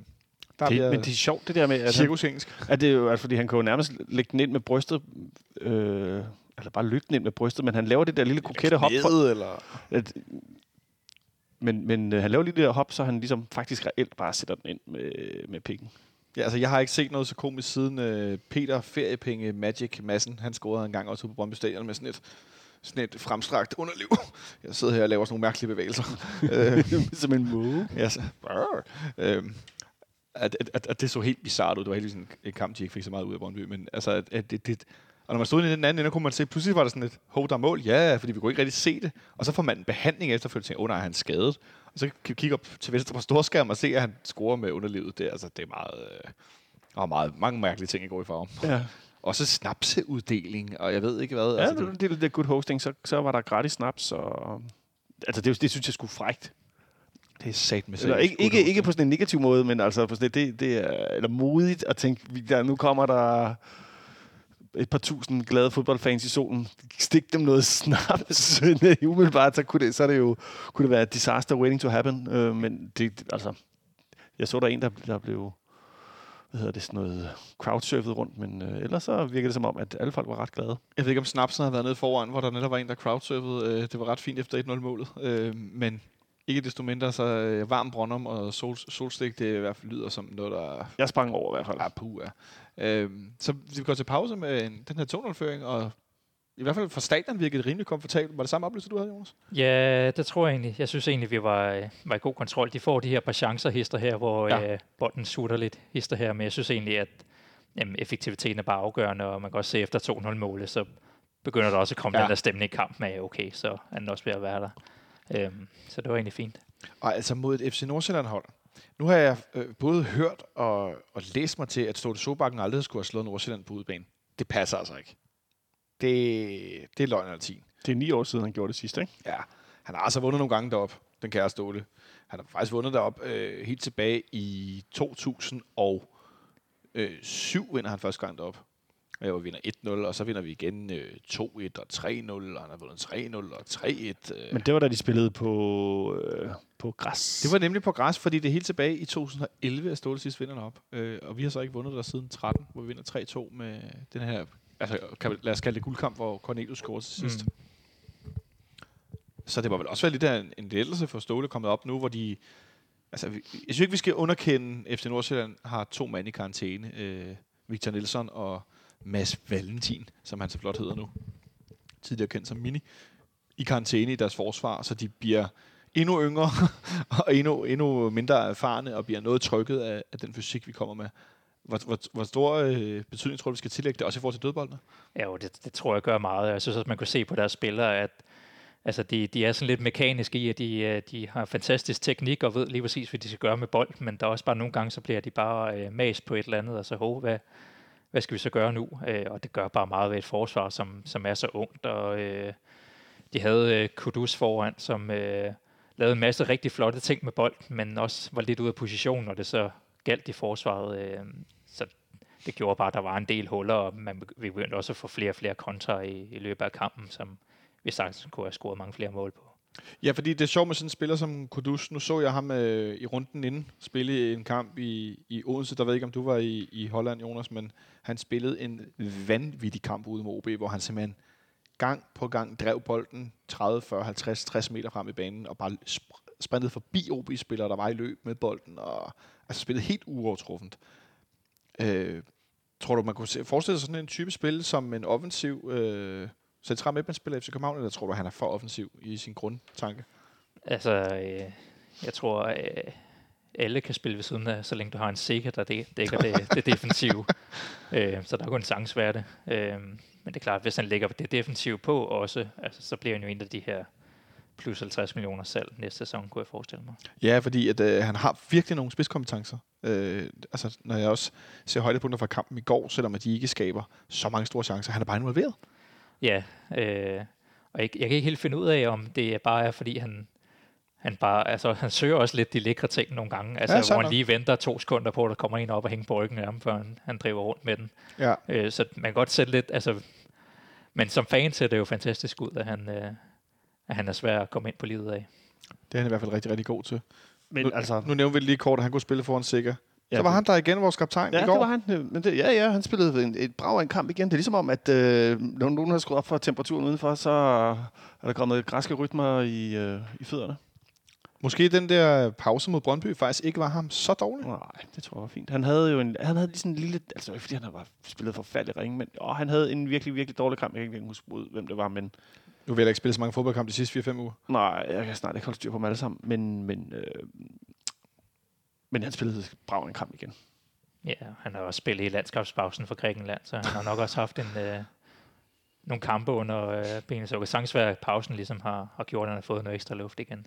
Det, bliver men det er sjovt, det der med, at, han, cirkus engelsk. at det er jo, altså, fordi han kan jo nærmest lægge den ind med brystet, øh, eller bare løfte den ind med brystet, men han laver det der lille kokette hop. Knæet, eller... at, men men øh, han laver lige det der hop, så han ligesom faktisk reelt bare sætter den ind med, med pikken. Ja, altså, jeg har ikke set noget så komisk siden øh, Peter Feriepenge Magic Massen. Han scorede en gang også på Brøndby Stadion med sådan et, sådan et fremstrakt underliv. Jeg sidder her og laver sådan nogle mærkelige bevægelser. [LAUGHS] øh, Som en måge. ja, så, øhm, at, at, at, at, det så helt bizarrt ud. Det var heldigvis en, en kamp, de ikke fik så meget ud af Brøndby. Men altså, at, at det, det, og når man stod i den anden ende, kunne man se, pludselig var der sådan et, hov, der er mål. Ja, fordi vi kunne ikke rigtig se det. Og så får man en behandling efterfølgende, og åh nej, han er skadet. Og så kan vi kigge op til venstre på storskærm og se, at han scorer med underlivet. Det, altså, det er meget, øh, og meget, mange mærkelige ting, der går i farve. Ja, Også snapseuddeling, og jeg ved ikke hvad. ja altså, det, det, det, good hosting, så, så var der gratis snaps, og altså det, det synes jeg skulle frægt. det er sat med Eller, ikke, ikke, ikke på sådan en negativ måde, men altså på sådan, det, det er eller modigt at tænke, der, nu kommer der et par tusind glade fodboldfans i solen. Stik dem noget snaps. [LAUGHS] Umiddelbart, så kunne det, så det jo kunne det være disaster waiting to happen. Øh, men det- altså, jeg så der en, der, der blev hvad hedder det, sådan noget crowdsurfet rundt, men øh, ellers så virker det som om, at alle folk var ret glade. Jeg ved ikke, om Snapsen har været nede foran, hvor der netop var en, der crowdsurfede. Øh, det var ret fint efter 1-0-målet. Øh, men ikke desto mindre, så øh, varm Brøndum og sol, solstik, det i hvert fald lyder som noget, der Jeg sprang over i hvert fald. er puh af. Øh, så vi går til pause med en, den her 2-0-føring, og i hvert fald for stadion virkede det rimelig komfortabelt. Var det samme oplevelse, du havde, Jonas? Ja, det tror jeg egentlig. Jeg synes egentlig, vi var, øh, var i god kontrol. De får de her par chancer hister her, hvor Ja. øh, bolden sutter lidt hister her, men jeg synes egentlig, at jamen, effektiviteten er bare afgørende, og man kan også se efter 2-0-målet, så begynder der også at komme ja. den der stemning i kampen af, okay, så er den også ved at være der. Øhm, så det var egentlig fint. Og altså mod et FC Nordsjælland-hold. Nu har jeg øh, både hørt og, og læst mig til, at Ståle Sobakken aldrig skulle have slået Nordsjælland på udebane. Det passer altså ikke. Det, det er løgn eller tin. Det er ni år siden, han gjorde det sidste, ikke? Ja, han har altså vundet nogle gange derop, den kære Ståle. Han har faktisk vundet derop øh, helt tilbage i 2007, vinder han første gang derop. Og vinder 1-0, og så vinder vi igen øh, 2-1 og 3-0, og han har vundet 3-0 og 3-1. Øh. Men det var da de spillede på, øh, på græs. Det var nemlig på græs, fordi det helt tilbage i 2011, at Ståle sidst vinder derop. Øh, og vi har så ikke vundet der siden 13, hvor vi vinder 3-2 med den her, altså kan, lad os kalde det guldkamp, hvor Cornelius scorede til sidst. Mm. Så det var vel også være lidt af en, en lettelse for Ståle kommet op nu, hvor de... Altså, vi, jeg synes ikke, vi skal underkende, FC Nordsjælland har to mand i karantæne. Øh, Victor Nielsen og Mads Valentin, som han så flot hedder nu. Tidligere kendt som Mini. I karantæne i deres forsvar, så de bliver endnu yngre [LAUGHS] og endnu, endnu mindre erfarne og bliver noget trykket af, af den fysik, vi kommer med. Hvor, hvor, hvor stor øh, betydning tror du, vi skal tillægge det, også i forhold til dødboldene? Ja, jo, det, det tror jeg gør meget. Jeg synes også, man kunne se på deres spillere, at altså, de, de er sådan lidt mekaniske i, at de, øh, de har fantastisk teknik og ved lige præcis, hvad de skal gøre med bold, men der er også bare nogle gange, så bliver de bare øh, mas på et eller andet, og så håber, hvad, hvad skal vi så gøre nu? Øh, og det gør bare meget ved et forsvar, som, som er så ungt, og øh, de havde øh, Kudus foran, som øh, lavede en masse rigtig flotte ting med bold, men også var lidt ude af position, når det så galt i forsvaret. Øh, det gjorde bare, at der var en del huller, og man, vi begyndte også at få flere og flere kontra i, i løbet af kampen, som vi sagtens kunne have scoret mange flere mål på. Ja, fordi det er sjovt med sådan en spiller som Kudus. Nu så jeg ham øh, i runden inden spille en kamp i, i Odense. Der ved ikke, om du var i, i Holland, Jonas, men han spillede en vanvittig kamp ude mod OB, hvor han simpelthen gang på gang drev bolden 30, 40, 50, 60 meter frem i banen, og bare sp- sprintede forbi OB-spillere, der var i løb med bolden, og altså spillede helt uovertruffent. Øh, tror du, man kunne forestille sig sådan en type spil som en offensiv øh, central midtbanespiller i FC København, eller tror du, han er for offensiv i sin grundtanke? Altså, øh, jeg tror, øh, alle kan spille ved siden af, så længe du har en sikker, der dæ- dækker det, det defensive. [LAUGHS] øh, så der er kun en chance være det. Øh, men det er klart, hvis han lægger det defensive på også, altså, så bliver han jo en af de her plus 50 millioner salg næste sæson, kunne jeg forestille mig. Ja, fordi at, øh, han har virkelig nogle spidskompetencer. Øh, altså, når jeg også ser højdepunkter fra kampen i går, selvom at de ikke skaber så mange store chancer, han er bare involveret. Ja, øh, og jeg, jeg kan ikke helt finde ud af, om det bare er, fordi han, han bare, altså han søger også lidt de lækre ting nogle gange, altså Ja, hvor han lige venter to sekunder på, at der kommer en op og hænger på ryggen af ham, før han, han driver rundt med den. Ja. Øh, så man kan godt sætte lidt, altså, men som fan ser det jo fantastisk ud, at han, øh, at han er svær at komme ind på livet af. Det er han i hvert fald rigtig, rigtig god til. Men nu, altså... Nu nævnte vi lige kort, at han kunne spille foran Sikker. Ja, så var det- han der igen, vores kaptajn, Ja, i går. det var han. Øh, Men det, ja, ja, han spillede en, et brag af en kamp igen. Det er ligesom om, at øh, når nogen har skruet op for temperaturen udenfor, så er der kommet græske rytmer i, øh, i fødderne. Måske den der pause mod Brøndby faktisk ikke var ham så dårlig. Nej, det tror jeg var fint. Han havde jo en, han havde lige sådan en lille, altså ikke fordi han var spillet forfærdelig ringe, men åh, han havde en virkelig, virkelig dårlig kamp. Jeg kan ikke huske, ud, hvem det var, men Nu vil jeg ikke spille så mange fodboldkampe de sidste 4-5 uger. nej, jeg kan snart ikke holde styr på dem alle sammen. Men, men, øh, men han spillede brag af en kamp igen. Ja, han har også spillet i landskabspausen for Grækenland, så han har nok også haft en, øh, nogle kampe under øh, benet. Så kan sagtens være, at pausen ligesom har, har gjort, at han har fået noget ekstra luft igen.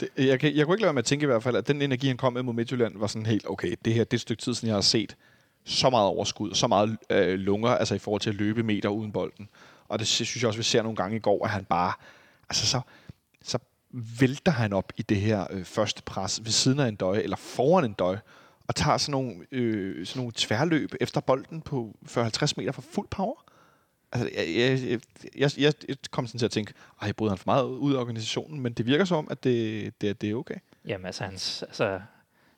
Det, jeg, kan, jeg kunne ikke lade være med at tænke i hvert fald, at den energi, han kom med mod Midtjylland, var sådan helt, okay, det her det er et stykke tid siden, jeg har set så meget overskud, så meget øh, lunger, altså i forhold til at løbe meter uden bolden. Og det synes jeg også, vi ser nogle gange i går, at han bare, altså så, så vælter han op i det her øh, første pres ved siden af en døj, eller foran en døj, og tager sådan nogle, øh, sådan nogle tværløb efter bolden på 40-50 meter for fuld power. Altså, jeg, jeg, jeg, jeg, jeg kom sådan til at tænke, ej, bryder han for meget ud af organisationen, men det virker som, at det, det, det er okay. Jamen altså, hans, altså,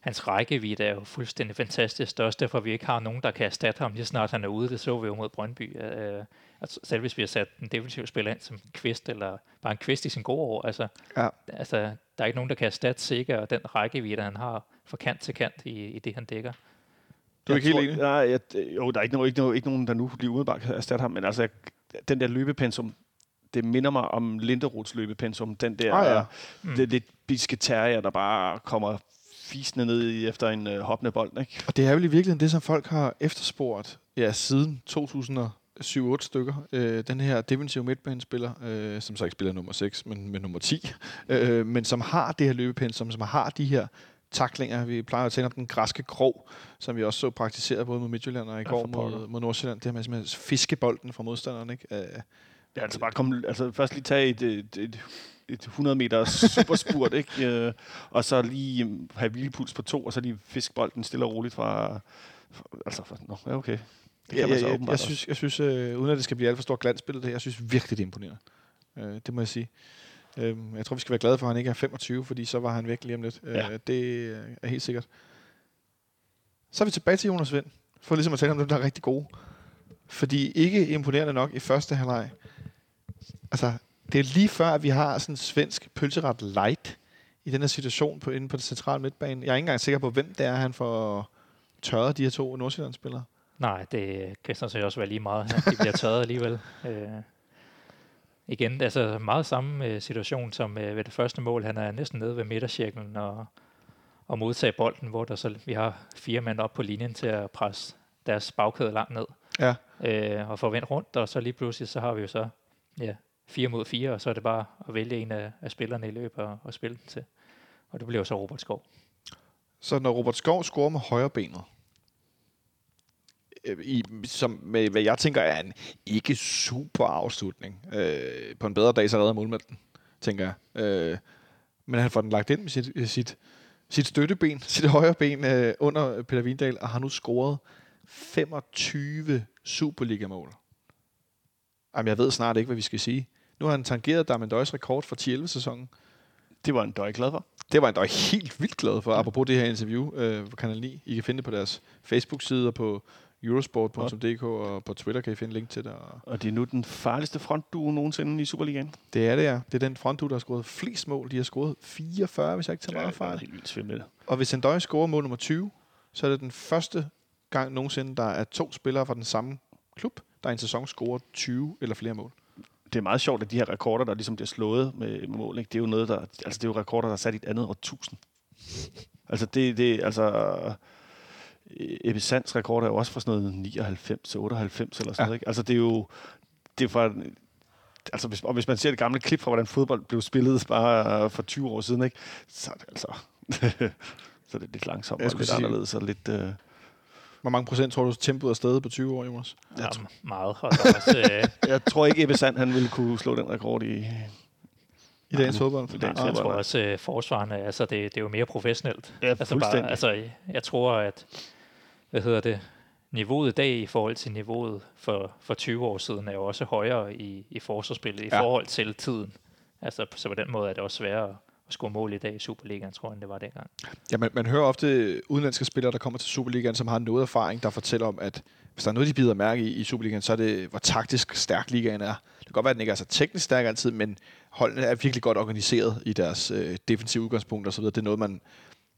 hans rækkevidde er jo fuldstændig fantastisk. Det er også derfor, vi ikke har nogen, der kan erstatte ham, lige snart han er ude. Det så vi jo mod Brøndby. Øh, altså, selv hvis vi har sat en defensiv spiller ind som en kvist, eller bare en kvist i sin gode år, altså, Ja. altså, der er ikke nogen, der kan erstatte Sikker og den rækkevidde, han har fra kant til kant i, i det, han dækker. Du er ikke helt enig? Nej, jeg, jo, der er ikke, nogen, ikke, nogen, ikke nogen, der nu lige umiddelbart kan erstatte ham, men altså, jeg, den der løbepensum, det minder mig om Linderoths løbepensum. Den der Ah, ja. ah, ja. det, lidt biske terrier, der bare kommer fisende ned i efter en øh, hoppende bold. Ikke? Og det er vel i virkeligheden det, som folk har efterspurgt ja, siden 2007-8 stykker. Øh, den her defensive midtbanespiller, øh, som så ikke spiller nummer 6, men med nummer 10, [LAUGHS] øh, men som har det her løbepensum, som har de her taklinger. Vi plejer at tale om den græske krog, som vi også så praktiseret både mod Midtjylland og i går mod, mod Nordsjælland. Det her med simpelthen at fiske bolden fra modstanderen. Ikke? Øh, Ja, altså bare komme, altså først lige tage et, et, et, et 100 meter superspurt, [LAUGHS] ikke? Øh, og så lige øh, have hvilepuls på to, og så lige fiske bolden stille og roligt fra... fra altså, fra, nå, okay. Det jeg, kan man så jeg, jeg, jeg synes, jeg synes øh, uden at det skal blive alt for stort glansbillede, det, jeg synes virkelig, det er imponerende. Øh, det må jeg sige. Øh, jeg tror, vi skal være glade for, at han ikke er 25, fordi så var han væk lige om lidt. Ja. Øh, det øh, er helt sikkert. Så er vi tilbage til Jonas Vind, for ligesom at tale om dem, der er rigtig gode. Fordi ikke imponerende nok i første halvleg. Altså, det er lige før, at vi har sådan en svensk pølseret light i den her situation på, inde på det centrale midtbane. Jeg er ikke engang sikker på, hvem det er, han får tørret de her to Nordsjælland-spillere. Nej, det kan sådan set også være lige meget. De bliver tørret alligevel. [LAUGHS] Øh, igen, altså meget samme øh, situation som øh, ved det første mål. Han er næsten nede ved midtercirklen og, og modtage bolden, hvor der så, vi har fire mænd op på linjen til at presse deres bagkæde langt ned. Ja. Øh, og få vendt rundt, og så lige pludselig, så har vi jo så ja, fire mod fire, og så er det bare at vælge en af, af spillerne i løbet og, og spille den til. Og det bliver jo så Robert Skov. Så når Robert Skov scorer med højre benet, i, som med, hvad jeg tænker er en ikke super afslutning. Øh, på en bedre dag, så redder målmanden, tænker jeg. Øh, men han får den lagt ind med sit, øh, sit, sit støtteben, [LAUGHS] sit højre ben øh, under Peter Vindal, og har nu scoret 25 Superliga-mål. Jamen, jeg ved snart ikke, hvad vi skal sige. Nu har han tangeret Darmendøjs rekord for 10-11-sæsonen. Det var en døj glad for. Det var jeg dog helt vildt glad for, apropos det her interview øh, på Kanal 9. I kan finde det på deres Facebook-side og på eurosport.dk og på Twitter kan I finde link til det. Og Og det er nu den farligste frontduo nogensinde i Superligaen. det er det, ja. Det er den frontdu, der har scoret flest mål. De har scoret 44, hvis jeg ikke tager meget det er fejl. helt vildt svimmel. Og hvis Endøj scorer mål nummer 20, så er det den første gang nogensinde, der er to spillere fra den samme klub, der i en sæson scorer 20 eller flere mål. Det er meget sjovt, at de her rekorder, der ligesom bliver slået med, med mål, ikke? det er jo noget, der, altså det er jo rekorder, der er sat i et andet årtusind. Altså det, det altså Ebbe Sands rekord er jo også fra sådan noget 99 98 eller sådan Ja. noget, ikke? Altså det er jo det er fra altså hvis, og hvis man ser det gamle klip fra hvordan fodbold blev spillet [LAUGHS] bare for 20 år siden, ikke? Så er det altså [LAUGHS] så er det lidt langsomt Jeg og lidt sige- anderledes og lidt øh, Hvor mange procent tror du, tempoet er stedet på 20 år, Jonas? Ja, meget. Og der er også, øh, [LAUGHS] jeg tror ikke Ebbe Sand han ville kunne slå den rekord i I dagens fodbold? I dagens jeg fodbold, tror også, øh, forsvarerne, altså det, det er jo mere professionelt. Ja, altså, fuldstændig. altså, jeg tror, at hvad hedder det, niveauet i dag i forhold til niveauet for, for 20 år siden er jo også højere i, i forsvarsspillet i Ja. forhold til tiden. Altså, så på den måde er det også sværere at, score mål i dag i Superligaen, tror jeg, det var dengang. Ja, man, man hører ofte udenlandske spillere, der kommer til Superligaen, som har noget erfaring, der fortæller om, at hvis der er noget, de bider mærke i i Superligaen, så er det, hvor taktisk stærk ligaen er. Det kan godt være, at den ikke er så teknisk stærk altid, men holdene er virkelig godt organiseret i deres øh, defensive udgangspunkt og så videre. Det er noget, man...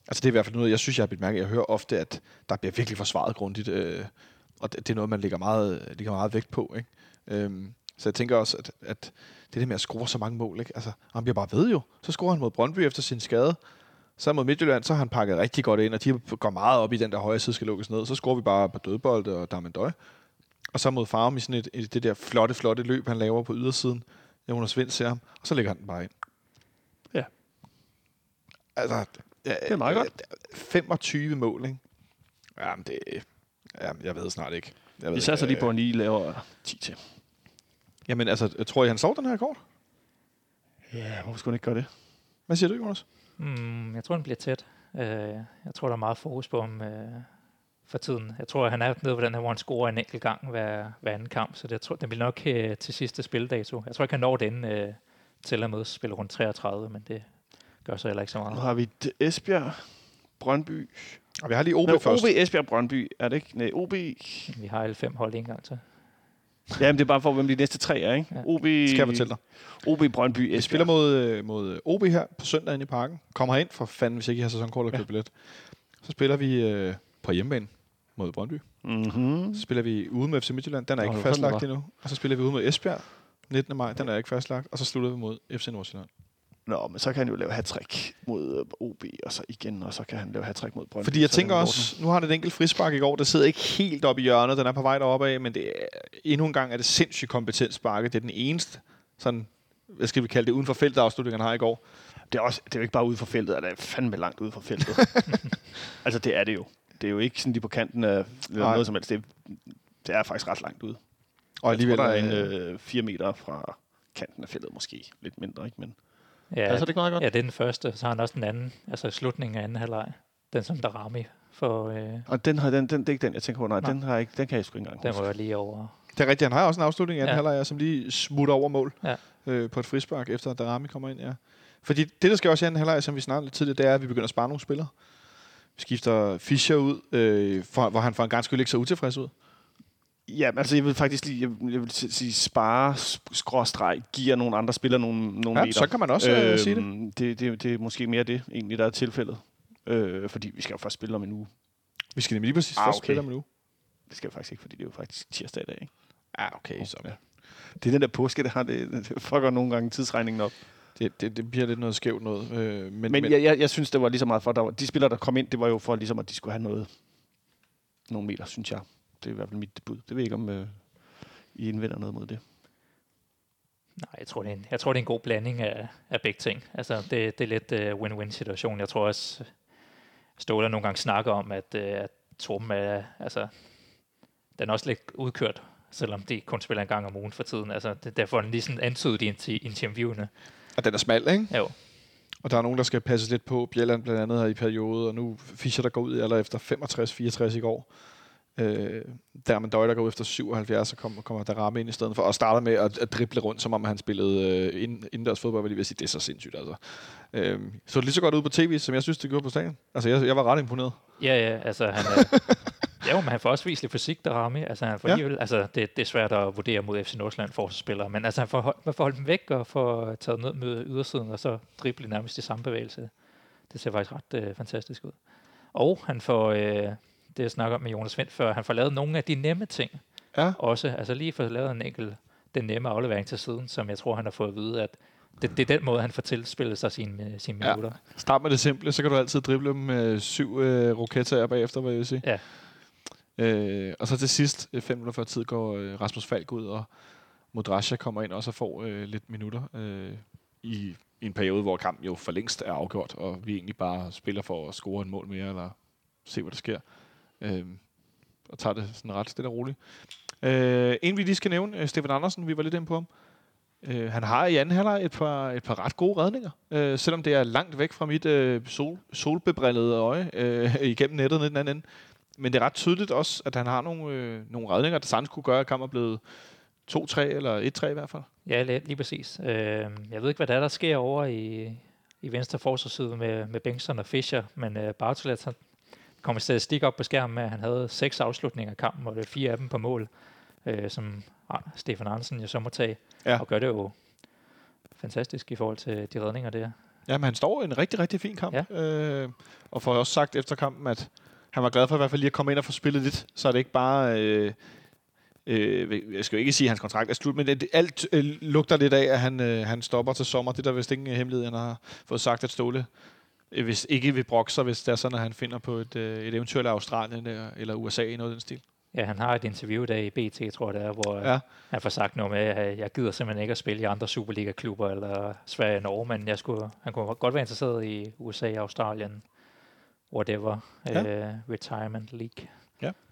Altså det er i hvert fald noget, jeg synes, jeg har bidt mærke. Jeg hører ofte, at der bliver virkelig forsvaret grundigt, øh, og det, det er noget, man lægger meget, lægger meget vægt på. Ikke? Øhm, så jeg tænker også, at, at det der med at score så mange mål, ikke? Altså, han bliver bare ved jo. Så scorer han mod Brøndby efter sin skade. Så mod Midtjylland, så har han pakket rigtig godt ind, og de går meget op i den der højre side skal lukkes ned. Så scorer vi bare på dødbold og Darmendøj. Og så mod Farum i sådan et, et, det der flotte, flotte løb, han laver på ydersiden. Jonas Vind ser ham, og så lægger han den bare ind. Ja. Altså, Det er meget godt. 25 mål, ikke? Jamen, det... Jamen, jeg ved snart ikke. Jeg ved Vi satser lige på, at han lige laver 10 til. Jamen, altså, jeg tror I, han sov den her kort? Ja, hvorfor skulle han ikke gøre det? Hvad siger du, Jonas? Mm, jeg tror, den bliver tæt. Uh, jeg tror, der er meget fokus på ham uh, for tiden. Jeg tror, han er nede på den her, hvor han scorer en enkelt gang hver, hver anden kamp, så det, jeg tror, den bliver nok uh, til sidste spildato. Jeg tror ikke, han når den uh, til at med spille rundt 33, men det gør så heller ikke så Nu meget. har vi Esbjerg, Brøndby. Og vi har lige OB Nå, først. OB, Esbjerg, Brøndby. Er det ikke? Nej, OB. Vi har alle fem hold en gang til. Jamen, det er bare for, hvem de næste tre er, ikke? Ja. OB, Skal jeg fortælle dig. OB, Brøndby, Esbjerg. Vi spiller mod, øh, mod OB her på søndag inde i parken. Kommer herind for fanden, hvis ikke I har sæsonkort og køber billet. Så spiller vi øh, på hjemmebane mod Brøndby. Mm-hmm. Så spiller vi ude med FC Midtjylland. Den er Nå, ikke fastlagt endnu. Og så spiller vi ude mod Esbjerg 19. maj. Den er ikke fastlagt. Og så slutter vi mod FC Nordsjælland. Nå, men så kan han jo lave hat mod øh, OB, og så igen, og så kan han lave hat mod Brøndby. Fordi jeg er tænker også, nu har han et enkelt frispark i går, der sidder ikke helt oppe i hjørnet, den er på vej deroppe af, men det er, endnu en gang er det sindssygt kompetent sparke. Det er den eneste, sådan, hvad skal vi kalde det, uden for feltet afslutning, han har i går. Det er, også, det er jo ikke bare ude for feltet, det er fandme langt ude for feltet. [LAUGHS] altså, det er det jo. Det er jo ikke sådan lige på kanten af eller noget som helst. Det, er- det er faktisk ret langt ude. Og Jeg tror, der er en øh, øh, fire meter fra kanten af feltet måske. Lidt mindre, ikke? Men Ja, passer det ikke meget godt? ja, det er den første. Så har han også den anden, altså slutningen af anden halvleg. Den som der Rami for, øh, Og den, har, den, den, det er ikke den, jeg tænker på. Nej, Nej. den, har jeg ikke, den kan jeg sgu ikke engang den var lige over. Det er rigtigt, han har også en afslutning i anden Ja. halvleg, som lige smutter over mål Ja. øh, på et frispark, efter at Darami kommer ind. Ja. Fordi det, der skal også i anden halvleg, som vi snakkede lidt tidligere, det er, at vi begynder at spare nogle spillere. Vi skifter Fischer ud, øh, for, hvor han for en gang skyld ikke så utilfreds ud. Ja, altså jeg vil faktisk lige, jeg vil, jeg vil si- sige spare, skråstreg, giver nogle andre spillere nogle, nogle Ja, meter. så kan man også øh, sige det. Øhm, det, det. Det er måske mere det, egentlig, der er tilfældet. Øh, fordi vi skal jo først spille om en uge. Vi skal nemlig lige præcis Ah, først okay. spille om en uge. Det skal vi faktisk ikke, fordi det er jo faktisk tirsdag i dag. Ikke? Ja, okay. Så. Ja. Det er den der påske, der har det, det fucker nogle gange tidsregningen op. Det, det, det bliver lidt noget skævt noget. Øh, men, Men, men jeg, jeg, jeg, synes, det var lige så meget for, der var, de spillere, der kom ind, det var jo for ligesom, at de skulle have noget, nogle meter, synes jeg. Det er i hvert fald mit debut. Det ved jeg ikke, om øh, I indvender noget mod det. Nej, jeg tror, det er en, jeg tror, det er en god blanding af, af begge ting. Altså, det, det er lidt uh, win-win situation. Jeg tror også, Ståle nogle gange snakker om, at, uh, at Torben er, altså, den er også lidt udkørt, selvom de kun spiller en gang om ugen for tiden. Altså, det, derfor er den lige sådan antydet i, inter- interviewene. Og den er smal, ikke? Jo, Og der er nogen, der skal passes lidt på. Bjelland blandt andet her i periode, og nu Fischer, der går ud aller efter 65-64 i går. Øh, Dermen Døj, der går ud efter 77, og kommer, kommer der ramme ind i stedet for, og starter med at, at drible rundt, som om han spillede øh, ind, indendørs fodbold, vil jeg sige, det er så sindssygt, altså. Øh, så det lige så godt ud på tv, som jeg synes, det gjorde på stadion. Altså, jeg, jeg var ret imponeret. ja, ja, altså han er, [LAUGHS] jo, men han får også vist lidt fysik, der ramme. Altså, han får Ja. ja. altså, det, det er svært at vurdere mod FC Nordsjælland forsvarsspillere, men altså, han får, hold- man får holdt dem væk og får taget ned med ydersiden, og så drible nærmest i samme bevægelse. Det ser faktisk ret øh, fantastisk ud. Og han får, øh, det jeg snakker om med Jonas Vind før, han får lavet nogle af de nemme ting Ja. også. Altså lige får lavet en enkelt, den nemme aflevering til siden, som jeg tror, han har fået at vide, at det, det er den måde, han får tilspillet sig sine, sine Ja. minutter. Start med det simple, så kan du altid drible dem med syv øh, roketter bagefter, hvad jeg vil sige. Ja. Øh, og så til sidst, øh, fem minutter før tid, går øh, Rasmus Falk ud, og Modrasja kommer ind også og får øh, lidt minutter øh, i, i en periode, hvor kampen jo for længst er afgjort, og vi egentlig bare spiller for at score en mål mere, eller se, hvad der sker. Øh, og tager det sådan ret stille og roligt. Øh, en vi lige skal nævne, øh, Stefan Andersen, vi var lidt inde på ham. Øh, han har i anden halvleg et par, et par ret gode redninger, øh, selvom det er langt væk fra mit øh, sol, solbebrillede øje øh, [LAUGHS] igennem nettet ned den anden ende. Men det er ret tydeligt også, at han har nogle, øh, nogle redninger, der sagtens kunne gøre, at kampen er blevet 2-3 eller 1-3 i hvert fald. Ja, lige, lige præcis. Øh, jeg ved ikke, hvad der er, der sker over i, i venstre forsvarsside med, med Bengtsson og Fischer, men øh, Bartolet han kommer statistik op på skærmen med, at han havde seks afslutninger af kampen, og det er fire af dem på mål, øh, som ah, Stefan Andersen jo så må tage, Ja. og gør det jo fantastisk i forhold til de redninger der. Ja, men han står en rigtig, rigtig fin kamp. Ja. Øh, og får også sagt efter kampen, at han var glad for i hvert fald lige at komme ind og få spillet lidt, så er det ikke bare... Øh, øh, jeg skal jo ikke sige, at hans kontrakt er slut, men det, alt øh, lugter lidt af, at han, øh, han stopper til sommer. Det er der vist ingen hemmelighed, han har fået sagt, at Ståle hvis ikke vil brokke sig, hvis det er sådan, at han finder på et, øh, et eventuelt Australien eller, eller USA i noget af den stil. Ja, han har et interview der i BT, tror jeg det er, hvor ja. Ja. han får sagt noget med, at jeg gider simpelthen ikke at spille i andre Superliga-klubber eller Sverige og Norge, men jeg skulle, han kunne godt være interesseret i USA, Australien, whatever, Ja. ja. uh, retirement league.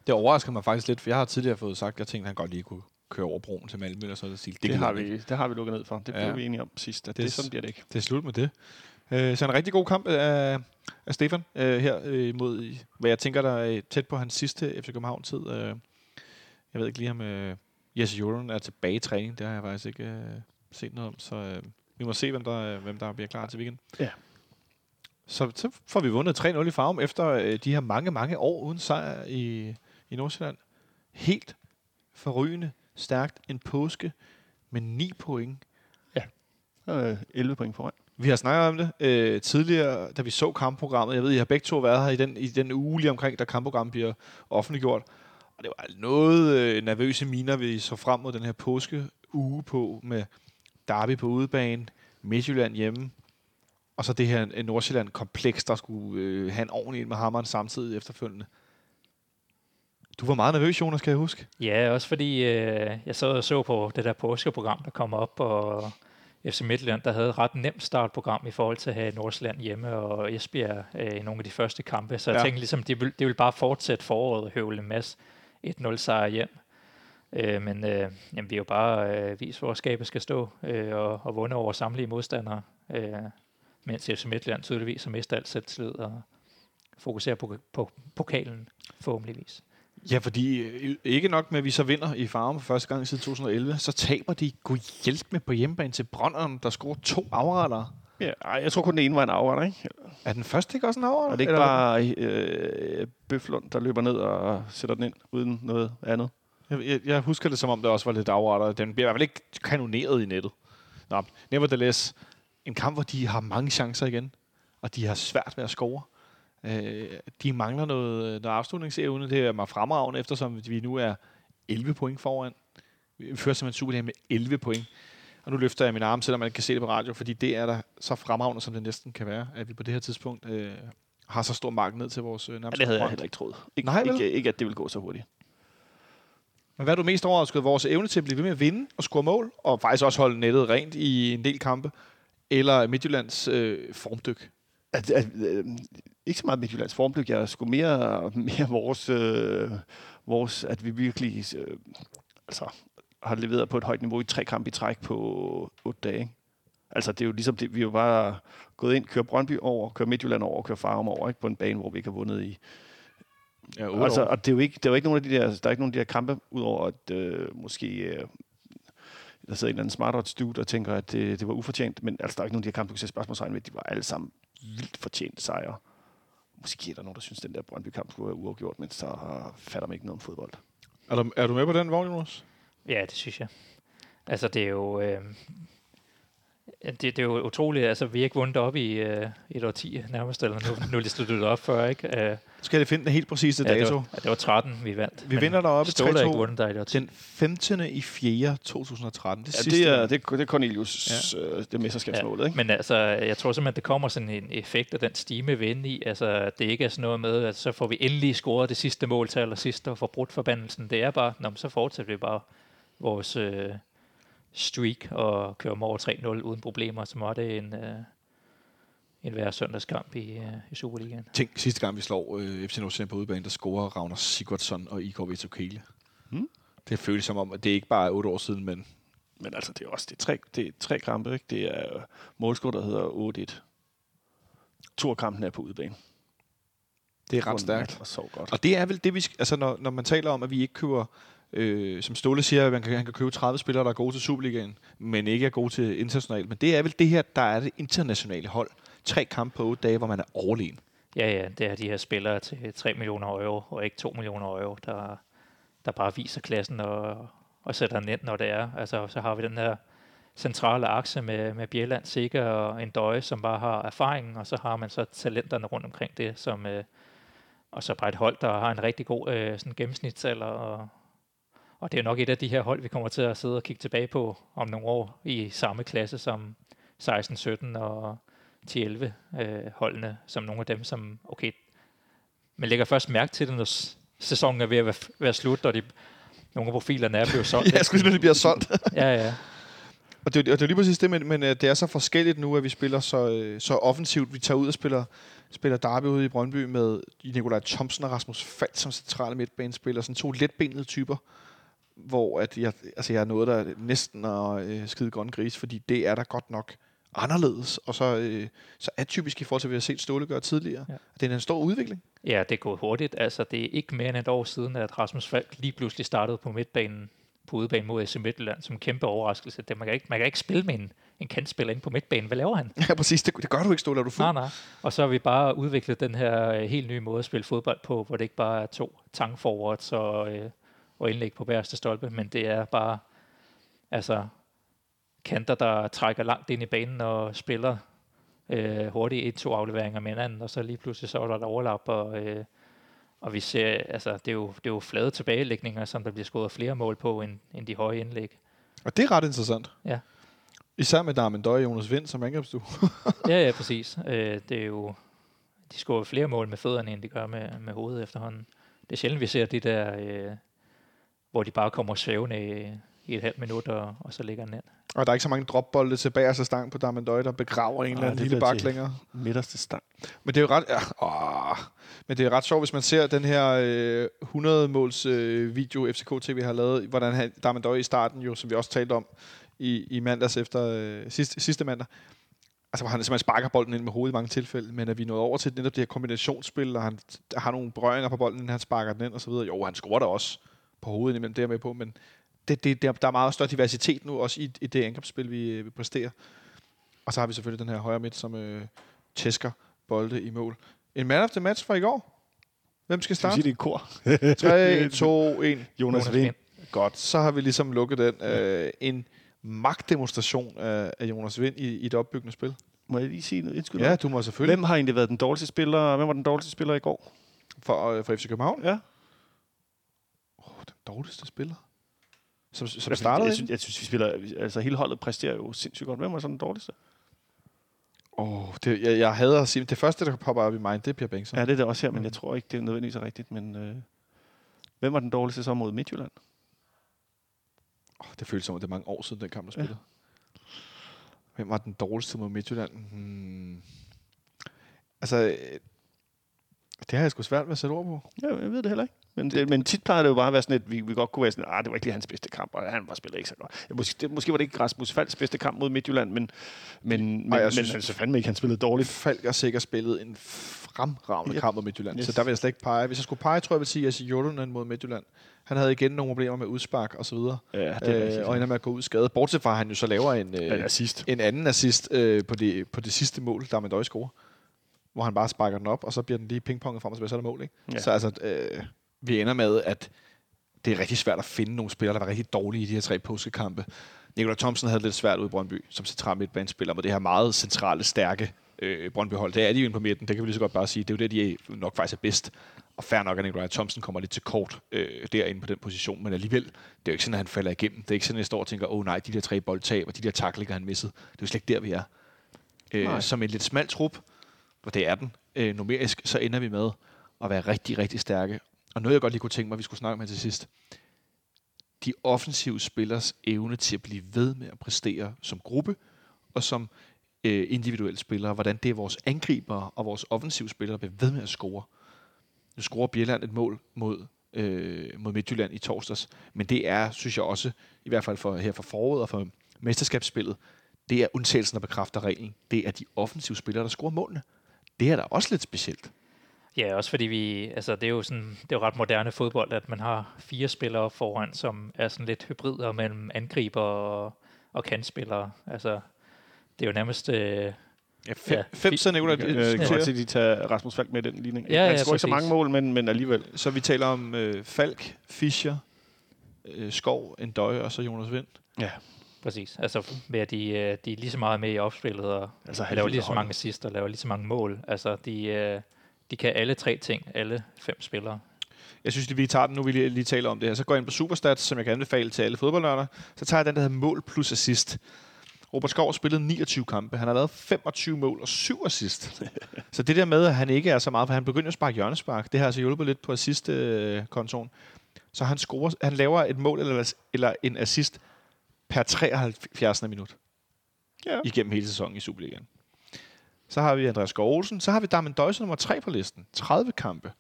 Det overrasker mig faktisk lidt, for jeg har tidligere fået sagt, at jeg tænkte, at han godt lige kunne køre over broen til Malmø eller sådan noget. stil. Det, det, har vi, det har vi lukket ned for. Det blev Ja. vi enige om sidst, at Det er det sådan bliver det ikke. Det er slut med det. Øh, så en rigtig god kamp af, af Stefan øh, her øh, mod, i- hvad jeg tænker, der er tæt på hans sidste FC København-tid. Øh, jeg ved ikke lige, om øh, Jesse Jordan er tilbage i træning. Det har jeg faktisk ikke øh, set noget om. Så øh, vi må se, hvem der, øh, hvem der bliver klar til weekend. Ja. Så, så får vi vundet 3-0 i Farum efter øh, de her mange, mange år uden sejr i, i Nordsjælland. Helt forrygende stærkt en påske med 9 point Øh, 11 point foran. Vi har snakket om det øh, tidligere, da vi så kampprogrammet. Jeg ved, I har begge to været her i den, i den uge lige omkring, da kampprogrammet bliver offentliggjort. Og det var altså noget øh, nervøse miner, vi så frem mod den her påske uge på, med Derby på udebane, Midtjylland hjemme, og så det her øh, Nordsjælland-kompleks, der skulle øh, have en ordentlig ind med hammeren samtidig efterfølgende. Du var meget nervøs, Jonas, kan jeg huske. Ja, også fordi øh, jeg så og så på det der påskeprogram, der kom op, og FC Midtjylland, der havde et ret nemt startprogram i forhold til at have Nordsjælland hjemme og Esbjerg øh, i nogle af de første kampe. Så jeg Ja. tænkte ligesom, de vil, de vil bare fortsætte foråret og høvle en masse 1-0 sejr hjem. Øh, men øh, jamen, vi har jo bare øh, vist, hvor skabet skal stå øh, og, og vundet over samtlige modstandere. Øh, mens FC Midtjylland tydeligvis har mistet alt selvtillid og fokuserer på, på pokalen forhåbentligvis. Ja, fordi øh, ikke nok med, at vi så vinder i Farum for første gang siden 2011, så taber de god hjælp med på hjemmebane til Brønderen, der scorer to afretter. Ja, ej, jeg tror kun, den ene var en afretter, ikke? Er den første ikke også en afretter? Og det er ikke Eller- bare øh, Bøflund, der løber ned og sætter den ind, uden noget andet. Jeg, jeg, jeg husker det, som om det også var lidt afretter. Den bliver i hvert fald ikke kanoneret i nettet. Nå, nevertheless, en kamp, hvor de har mange chancer igen, og de har svært ved at score. Øh, de mangler noget, noget afslutningsevne. Det er mig fremragende, eftersom vi nu er 11 point foran. Vi fører simpelthen Superligaen med 11 point. Og nu løfter jeg min arm, selvom man kan se det på radio, fordi det er der så fremragende, som det næsten kan være, at vi på det her tidspunkt øh, har så stor mark ned til vores øh, Ja, nærmeste det havde jeg heller ikke troet. Ikke, Nej, vel? ikke, ikke, at det ville gå så hurtigt. Men hvad er du mest overrasket? Vores evne til at blive ved med at vinde og score mål, og faktisk også holde nettet rent i en del kampe, eller Midtjyllands øh, formdyk? At, at, øh, ikke så meget Midtjyllands formdyk. Jeg er sgu mere, mere vores, øh, vores, at vi virkelig øh, altså, har leveret på et højt niveau i tre kampe i træk på otte dage. ikke? Altså, det er jo ligesom, det, vi er jo bare gået ind, kører Brøndby over, kører Midtjylland over, kører Farum over, ikke? på en bane, hvor vi ikke har vundet i. Ja, Altså, og det er jo ikke, det er jo ikke nogen af de der, der er ikke nogen af de der kampe, udover at øh, måske øh, der sidder en eller anden smart odds dude, der tænker, at det, det var ufortjent, men altså, der er ikke nogen af de her kampe, du kan sætte spørgsmålstegn ved, de var alle sammen vildt fortjent sejre. Måske er der nogen, der synes, at den der Brøndby-kamp skulle være uafgjort, men så fatter man ikke noget om fodbold. Er du, er du med på den vogn, Jonas? Ja, det synes jeg. Altså, det er jo... Øh, det, det er jo utroligt. Altså, vi har ikke vundet op i øh, et årti nærmest, eller nu, nu er det stået op før, ikke? Øh, Skal jeg finde den helt præcise ja, det, dato? var, ja, det var 13, vi vandt. Vi vinder deroppe Ståle har ikke 3-2 vundet der i et årti. Den 15. i 4. 2013. Det, Ja, sidste det er, det, er- det er Cornelius, ja. øh, det mesterskabsmålet, ikke? Men altså, jeg tror simpelthen, det kommer sådan en effekt af den stime, vi er inde i. Altså, det ikke er sådan noget med, at så får vi endelig scoret det sidste mål til allersidst og får brudt forbandelsen. Det er bare, nå, men så fortsætter vi bare vores øh, streak og kører dem over 3-0 uden problemer, som var det en, øh, en hver søndagskamp i, øh, i Superligaen. Tænk, sidste gang vi slår øh, FC Nordsjælland på udebane, der scorer Ragnar Sigurdsson og Igor Vitokele. Hmm. Det føles som om, at det ikke bare er otte år siden, men Men altså, det er også det er tre, det er tre kampe, ikke? Det er øh, målscore, der hedder 8-1. To af kampene er på udebane. det er ret stærkt. Og så godt. Og det er vel det, vi... Altså, når, når man taler om, at vi ikke køber... Øh, som Ståle siger, at man kan, han kan købe 30 spillere, der er gode til Superligaen, men ikke er gode til internationalt. Men det er vel det her, der er det internationale hold. tre kampe på otte dage, hvor man er overlegen. Ja, ja, det er de her spillere til 3 millioner euro, og ikke 2 millioner euro, der, der bare viser klassen og, og sætter ned, når det er. Altså, så har vi den her centrale akse med, med Bjelland, Sikker og en døje, som bare har erfaringen, og så har man så talenterne rundt omkring det, som, øh, og så bare et hold, der har en rigtig god øh, sådan gennemsnitsalder, og, og det er nok et af de her hold, vi kommer til at sidde og kigge tilbage på om nogle år i samme klasse som 16, 17 og 10, 11 øh, holdene, som nogle af dem, som, okay, man lægger først mærke til det, når sæsonen er ved at være, være slut, og de, nogle af profilerne er blevet solgt. [LAUGHS] ja, jeg skulle når de bliver solgt. [LAUGHS] ja, ja. Og det, og det er lige præcis det, men, men øh, det er så forskelligt nu, at vi spiller så, øh, så offensivt. Vi tager ud og spiller, spiller Derby ude i Brøndby med Nikolaj Thomsen og Rasmus Falk som centrale midtbanespillere. Sådan to letbenede typer, hvor at jeg, altså jeg er noget, der næsten at øh, skide grøn gris, fordi det er der godt nok anderledes, og så, øh, så atypisk i forhold til, hvad vi har set Ståle gøre tidligere. Ja. Det er en stor udvikling. Ja, det er gået hurtigt. Altså, det er ikke mere end et år siden, at Rasmus Falk lige pludselig startede på midtbanen på udebane mod AC Midtjylland som kæmpe overraskelse. Det, man, kan ikke, man kan ikke spille med en, en kantspiller ind på midtbanen. Hvad laver han? [LAUGHS] Ja, præcis. Det, det gør du ikke, Ståle. Er du fuld? Nej, nej. Og så har vi bare udviklet den her øh, helt nye måde at spille fodbold på, hvor det ikke bare er to tangforwards og, øh, og indlæg på bærste stolpe, men det er bare altså kanter, der trækker langt ind i banen og spiller øh, hurtigt et-to afleveringer med hinanden, og så lige pludselig så er der et overlap, og, øh, og vi ser, altså det er, jo, det er jo flade tilbagelægninger, som der bliver skåret flere mål på, end, end de høje indlæg. Og det er ret interessant. Ja. Især med Darmen Døje og Jonas Vind som angrebsstue. [LAUGHS] ja, ja, præcis. Øh, det er jo, de scorer flere mål med fødderne, end de gør med, med hovedet efterhånden. Det er sjældent, vi ser de der, øh, hvor de bare kommer svævende i, i et halvt minut, og, og så ligger den ind. Og der er ikke så mange dropbolde tilbage af stang på Damendøj, der begraver en eller anden lille bak længere. Midterste stang. Men det er jo ret, ja, åh, men det er ret sjovt, hvis man ser den her øh, 100-måls øh, video, FCK TV har lavet, hvordan han, Damendøj i starten, jo, som vi også talte om i, i mandags efter øh, sidste, sidste mandag, altså hvor han simpelthen sparker bolden ind med hovedet i mange tilfælde, men at vi nået over til netop det her kombinationsspil, og han har nogle berøringer på bolden, han sparker den ind og så videre. Jo, han scorer da også på hovedet imellem, det er med på, men det, det, der, der er meget større diversitet nu, også i, i det angrebsspil, vi, øh, vi præsterer. Og så har vi selvfølgelig den her højre midt, som øh, tæsker bolde i mål. En man of the match fra i går. Hvem skal starte? Skal vi sige det i kor? 3, 2, 1. Jonas, Jonas Vind. Godt, så har vi ligesom lukket den. Øh, en magtdemonstration af, af Jonas Vind i, i et opbyggende spil. Må jeg lige sige noget? Indskyld Ja, du må selvfølgelig. Hvem har egentlig været den dårligste spiller? Hvem var den dårligste spiller i går? For, øh, for FC København? Ja. Dårligste spiller? Som, som jeg, startede jeg, synes, jeg synes, vi spiller... Altså, hele holdet præsterer jo sindssygt godt. Hvem var så den dårligste? Åh, oh, det, jeg, jeg hader at sige, det første, der popper op i mig, det er Pierre Bengtsson. Ja, det er det også her, men jeg tror ikke, det er nødvendigvis er rigtigt. Men øh, hvem var den dårligste så mod Midtjylland? Oh, det føles som, at det er mange år siden, den kamp, der spillede. Ja. Hvem var den dårligste mod Midtjylland? Hmm. Altså, det har jeg sgu svært med at sætte ord på. Ja, jeg ved det heller ikke. Men, det, men tit plejer det jo bare at være sådan, at vi, vi godt kunne være sådan, ah, det var ikke lige hans bedste kamp, og han var spillet ikke så godt. Ja, måske, det, måske var det ikke Rasmus Falks bedste kamp mod Midtjylland, men, men, men, jeg men synes- altså fandme ikke, han spillede dårligt. Falk har sikkert spillet en fremragende Ja. kamp mod Midtjylland, Yes. så der vil jeg slet ikke pege. Hvis jeg skulle pege, tror jeg, jeg vil sige Jesse Jolunen mod Midtjylland. Han havde igen nogle problemer med udspark og så videre, Ja, det er øh, og ender med at gå ud skadet. Bortset fra, at han jo så laver en, øh, ja, sidst. en anden assist øh, på, det, på det sidste mål, der er med score, hvor han bare sparker den op, og så bliver den lige pingponget frem og tilbage, så er der mål. Ikke? Ja. Så altså, øh, vi ender med, at det er rigtig svært at finde nogle spillere, der var rigtig dårlige i de her tre påskekampe. Nikolaj Thomsen havde det lidt svært ud i Brøndby, som central midtbanespiller, med det her meget centrale, stærke øh, Brøndby-hold. Det er de jo inde på midten, det kan vi lige så godt bare sige. Det er jo det, de er nok faktisk er bedst. Og fair nok, at Nikolaj Thomsen kommer lidt til kort øh, derinde på den position, men alligevel, det er jo ikke sådan, at han falder igennem. Det er ikke sådan, at jeg står og tænker, åh oh, nej, de der tre boldtab og de der taklinger, han missede. Det er jo slet ikke der, vi er. Nej. Øh, som en lidt smal trup, og det er den, øh, numerisk, så ender vi med at være rigtig, rigtig stærke. Og noget, jeg godt lige kunne tænke mig, at vi skulle snakke med til sidst. De offensive spillers evne til at blive ved med at præstere som gruppe, og som øh, individuelle spillere, hvordan det er vores angribere og vores offensive spillere, der bliver ved med at score. Nu scorer Bjelland et mål mod, øh, mod Midtjylland i torsdags, men det er, synes jeg også, i hvert fald for, her for foråret og for mesterskabsspillet, det er undtagelsen, der bekræfter reglen. Det er de offensive spillere, der scorer målene. Det er da også lidt specielt. Ja, også fordi vi, altså det er jo sådan, det er jo ret moderne fodbold, at man har fire spillere foran, som er sådan lidt hybrider mellem angriber og, og kantspillere. Altså, det er jo nærmest, øh, Ja, fem, Ja, fem nævner Øh, kan godt se, de tager Rasmus Falk med i den ligning. Ja, Han ja, scorer ikke så mange mål, men, men alligevel. Så vi taler om øh, Falk, Fischer, øh, Skov, Endøje og så Jonas Vind. Ja. Præcis. Altså, med at de, øh, de er lige så meget med i opspillet, og Altså, laver lige så mange assister, og laver lige så mange mål. Altså, de, øh, de kan alle tre ting, alle fem spillere. Jeg synes, at vi tager den nu, vi lige, lige taler om det her. Så går jeg ind på Superstats, som jeg kan anbefale til alle fodboldnørder. Så tager jeg den, der hedder mål plus assist. Robert Skov har spillet 29 kampe. Han har lavet 25 mål og 7 assist. [LAUGHS] så det der med, at han ikke er så meget, for han begynder at sparke hjørnespark, det har altså hjulpet lidt på assist-kontoen. Så han, scorer, han laver et mål eller, eller en assist per 73. minut Ja. igennem hele sæsonen i Superligaen. Så har vi Andreas Olsen. Så har vi Darmen Døjse nummer 3 på listen. 30 kampe.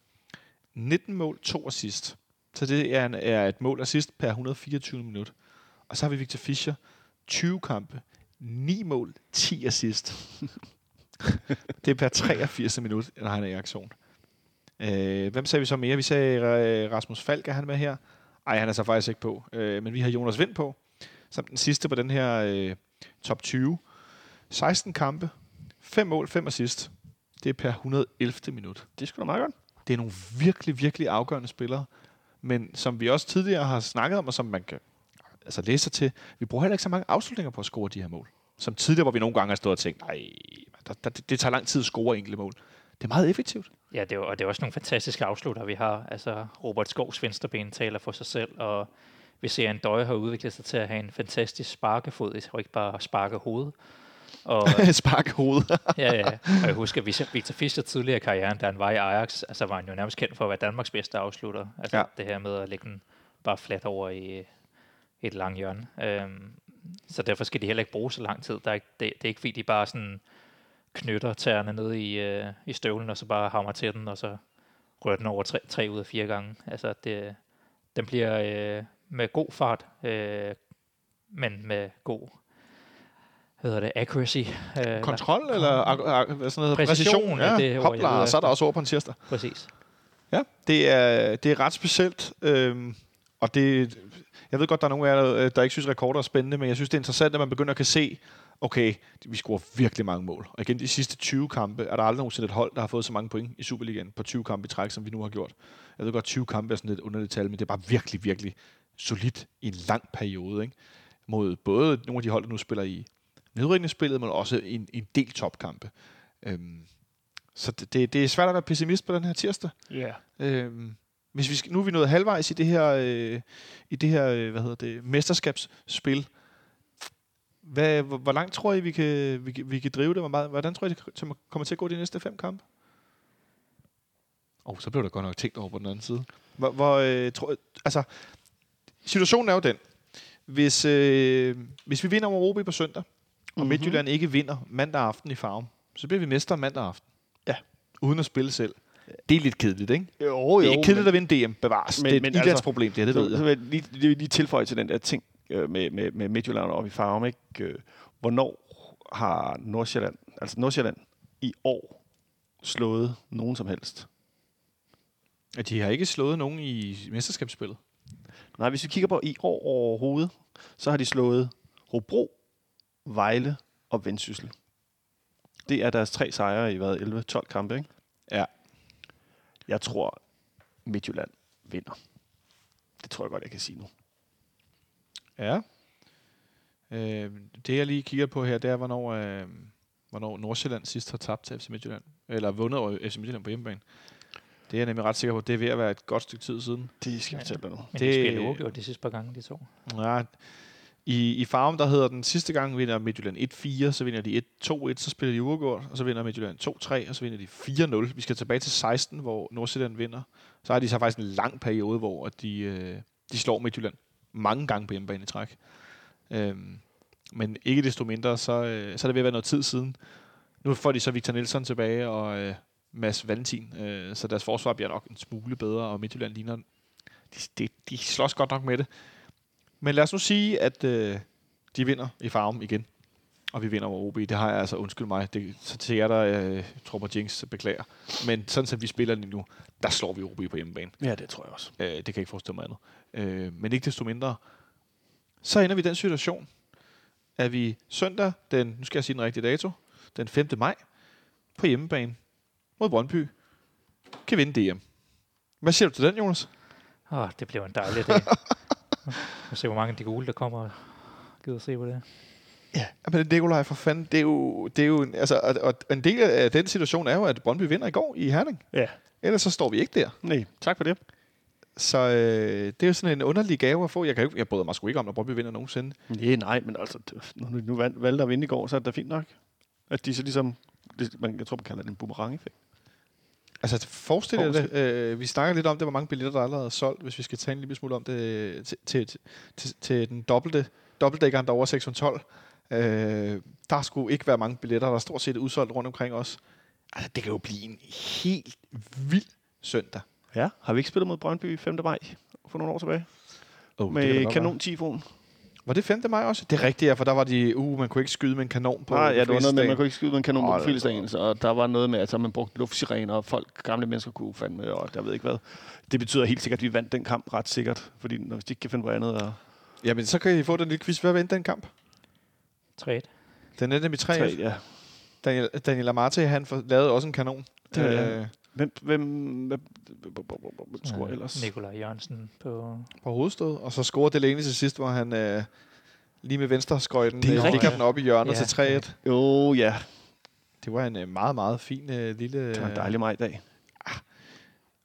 19 mål, 2 assist. Så det er, en, er et mål assist per 124 minut. Og så har vi Victor Fischer. 20 kampe. 9 mål, 10 assist. [LAUGHS] det er per 83 minut, når han er i aktion. Øh, hvem sagde vi så mere? Vi sagde Rasmus Falk, er han med her? Ej, han er så faktisk ikke på. Øh, men vi har Jonas Vind på. Som den sidste på den her øh, top 20. 16 kampe. 5 mål, 5 assist. Det er per 111 minut. Det er sgu da meget godt. Det er nogle virkelig, virkelig afgørende spillere. Men som vi også tidligere har snakket om, og som man kan altså læse sig til, vi bruger heller ikke så mange afslutninger på at score de her mål. Som tidligere, hvor vi nogle gange har stået og tænkt, nej, der, der, det, det tager lang tid at score enkelte mål. Det er meget effektivt. Ja, det er, og det er også nogle fantastiske afslutter, vi har. Altså, Robert Skovs venstreben taler for sig selv, og vi ser, at en døje har udviklet sig til at have en fantastisk sparkefod, og ikke bare sparke hoved. Og, [LAUGHS] Spark hovedet. [LAUGHS] ja, ja. og jeg husker, at Victor Fischer tidligere i karrieren, da han var i Ajax, altså var han jo nærmest kendt for at være Danmarks bedste afslutter. Altså ja. det her med at lægge den bare flat over i et langt hjørne. Øhm, så derfor skal de heller ikke bruge så lang tid. Der er ikke, det, det er ikke fordi, de bare sådan knytter tæerne ned i, øh, i støvlen, og så bare hammer til den, og så rører den over tre, tre ud af fire gange. Altså, det, den bliver øh, med god fart, øh, men med god hvad hedder det, accuracy. Øh, Kontrol, eller ak- ak- hvad sådan noget? Præcision, ja, det ord, Hopla, og så er der også over på en tirsdag. Præcis. Ja, det er, det er ret specielt. Øhm, og det, jeg ved godt, der er nogle af jer, der, der ikke synes, rekorder er spændende, men jeg synes, det er interessant, at man begynder at kan se, okay, vi scorer virkelig mange mål. Og igen, de sidste 20 kampe, er der aldrig nogensinde et hold, der har fået så mange point i Superligaen på 20 kampe i træk, som vi nu har gjort. Jeg ved godt, 20 kampe er sådan lidt underligt tal, men det er bare virkelig, virkelig solidt i en lang periode. Ikke? Mod både nogle af de hold, der nu spiller i nedrykningsspillet, men også en, en del topkampe. Øhm, så det, det, er svært at være pessimist på den her tirsdag. Ja. Øhm, hvis vi skal, nu er vi nået halvvejs i det her, øh, i det her øh, hvad hedder det, mesterskabsspil. Hvad, hvor, hvor langt tror I, vi kan, vi, vi kan drive det? Hvordan tror I, det kommer til at gå de næste fem kampe? Åh, oh, så blev der godt nok tænkt over på den anden side. Hvor, hvor øh, tror, altså, situationen er jo den. Hvis, øh, hvis vi vinder over OB på søndag, og Mhm. Midtjylland ikke vinder mandag aften i farven, så bliver vi mester mandag aften. Ja. Uden at spille selv. Det er lidt kedeligt, ikke? Jo, det er ikke kedeligt at vinde DM, bevares. men- Men, det er men et altså, idrætsproblem, det, er, det så, ved så jeg. vil jeg lige, lige, lige tilføje til den der ting øh, med, med, med Midtjylland og i Farum, ikke? Øh, Hvornår har Nordsjælland, altså Nordsjælland i år slået nogen som helst? At de har ikke slået nogen i mesterskabsspillet. Nej, hvis vi kigger på i år overhovedet, så har de slået Hobro, Vejle og Vendsyssel. Det er deres tre sejre i hvad, 11-12 kampe, ikke? Ja. Jeg tror, Midtjylland vinder. Det tror jeg godt, jeg kan sige nu. Ja. Øh, det jeg lige kigger på her, det er, hvornår, øh, hvornår Nordsjælland sidst har tabt til FC Midtjylland. Eller vundet over FC Midtjylland på hjemmebane. Det er jeg nemlig ret sikker på. Det er ved at være et godt stykke tid siden. Det skal jeg Ja. fortælle dig nu. Men Det- det... de spiller uafgjort de sidste par gange, de to. Ja, i, I farven, der hedder den sidste gang, vinder Midtjylland 1-4, så vinder de 1-2-1, så spiller de uafgjort, og så vinder Midtjylland 2-3, og så vinder de 4-0. Vi skal tilbage til 16, hvor Nordsjælland vinder. Så har de så faktisk en lang periode, hvor at de, øh, de slår Midtjylland mange gange på hjemmebane i træk. Øhm, men ikke desto mindre, så, øh, så er det ved at være noget tid siden. Nu får de så Victor Nielsen tilbage og øh, Mads Valentin, øh, så deres forsvar bliver nok en smule bedre, og Midtjylland ligner... De, de, de slås godt nok med det. Men lad os nu sige, at øh, de vinder i farven igen. Og vi vinder over OB. Det har jeg altså, undskyld mig, det, så til jer, der øh, tror på Jinx, beklager. Men sådan som vi spiller lige nu, der slår vi OB på hjemmebane. Ja, det tror jeg også. Øh, det kan jeg ikke forestille mig andet. Øh, men ikke desto mindre, så ender vi i den situation, at vi søndag, den, nu skal jeg sige den rigtige dato, den 5. maj på hjemmebane mod Brøndby kan vinde DM. Hvad siger du til den, Jonas? Åh, det bliver en dejlig dag. [LAUGHS] Vi se, hvor mange af de gule, der kommer og gider se på det. Ja, men Nikolaj, for fanden, det er jo, det er jo en, altså, og, og en del af den situation er jo, at Brøndby vinder i går i Herning. Ja. Ellers så står vi ikke der. Nej, tak for det. Så øh, det er jo sådan en underlig gave at få. Jeg, kan jo, ikke- jeg bryder mig sgu ikke om, når Brøndby vinder nogensinde. Nej, nej, men altså, når du nu valg- valgte at vinde i går, så er det da fint nok. At de så ligesom, det, man, jeg tror, man kalder det en boomerang-effekt. Altså, forestil dig det. Øh, vi snakker lidt om det, hvor mange billetter, der allerede er solgt, hvis vi skal tage en lille smule om det til, til, til, til den dobbelte, dobbeltdækkeren, der er over 612. Øh, der skulle ikke være mange billetter, der er stort set udsolgt rundt omkring os. Altså, det kan jo blive en helt vild søndag. Ja, har vi ikke spillet mod Brøndby 5. maj for nogle år tilbage? Oh, Med kanon-tifon. Var det 5. maj også? Det er rigtigt, ja, for der var de, uh, man kunne ikke skyde med en kanon på Nej, ja, det var noget med, man kunne ikke skyde med en kanon Hold på da fødselsdagen, så der var noget med, at så man brugte luftsirener, og folk, gamle mennesker kunne fandme, og jeg ved ikke hvad. Det betyder helt sikkert, at vi vandt den kamp ret sikkert, fordi når hvis de ikke kan finde på andet. Og Jamen, så kan I få den lille quiz. Hvad vendte den kamp? 3 Den endte med 3 tre, ja. Daniel, Daniel Amarte, han for, lavede også en kanon. Det er det. Hvem, hvem, hvem, hvem scorer ellers? Nikolaj Jørgensen på... på hovedstød, og så scorede Delaney til sidst, hvor han øh, lige med venstre skøjten Det er øh, ligger den op i hjørnet Ja. til 3-1. Jo, ja. Det var en øh, meget, meget fin øh, lille... Det var en dejlig majdag.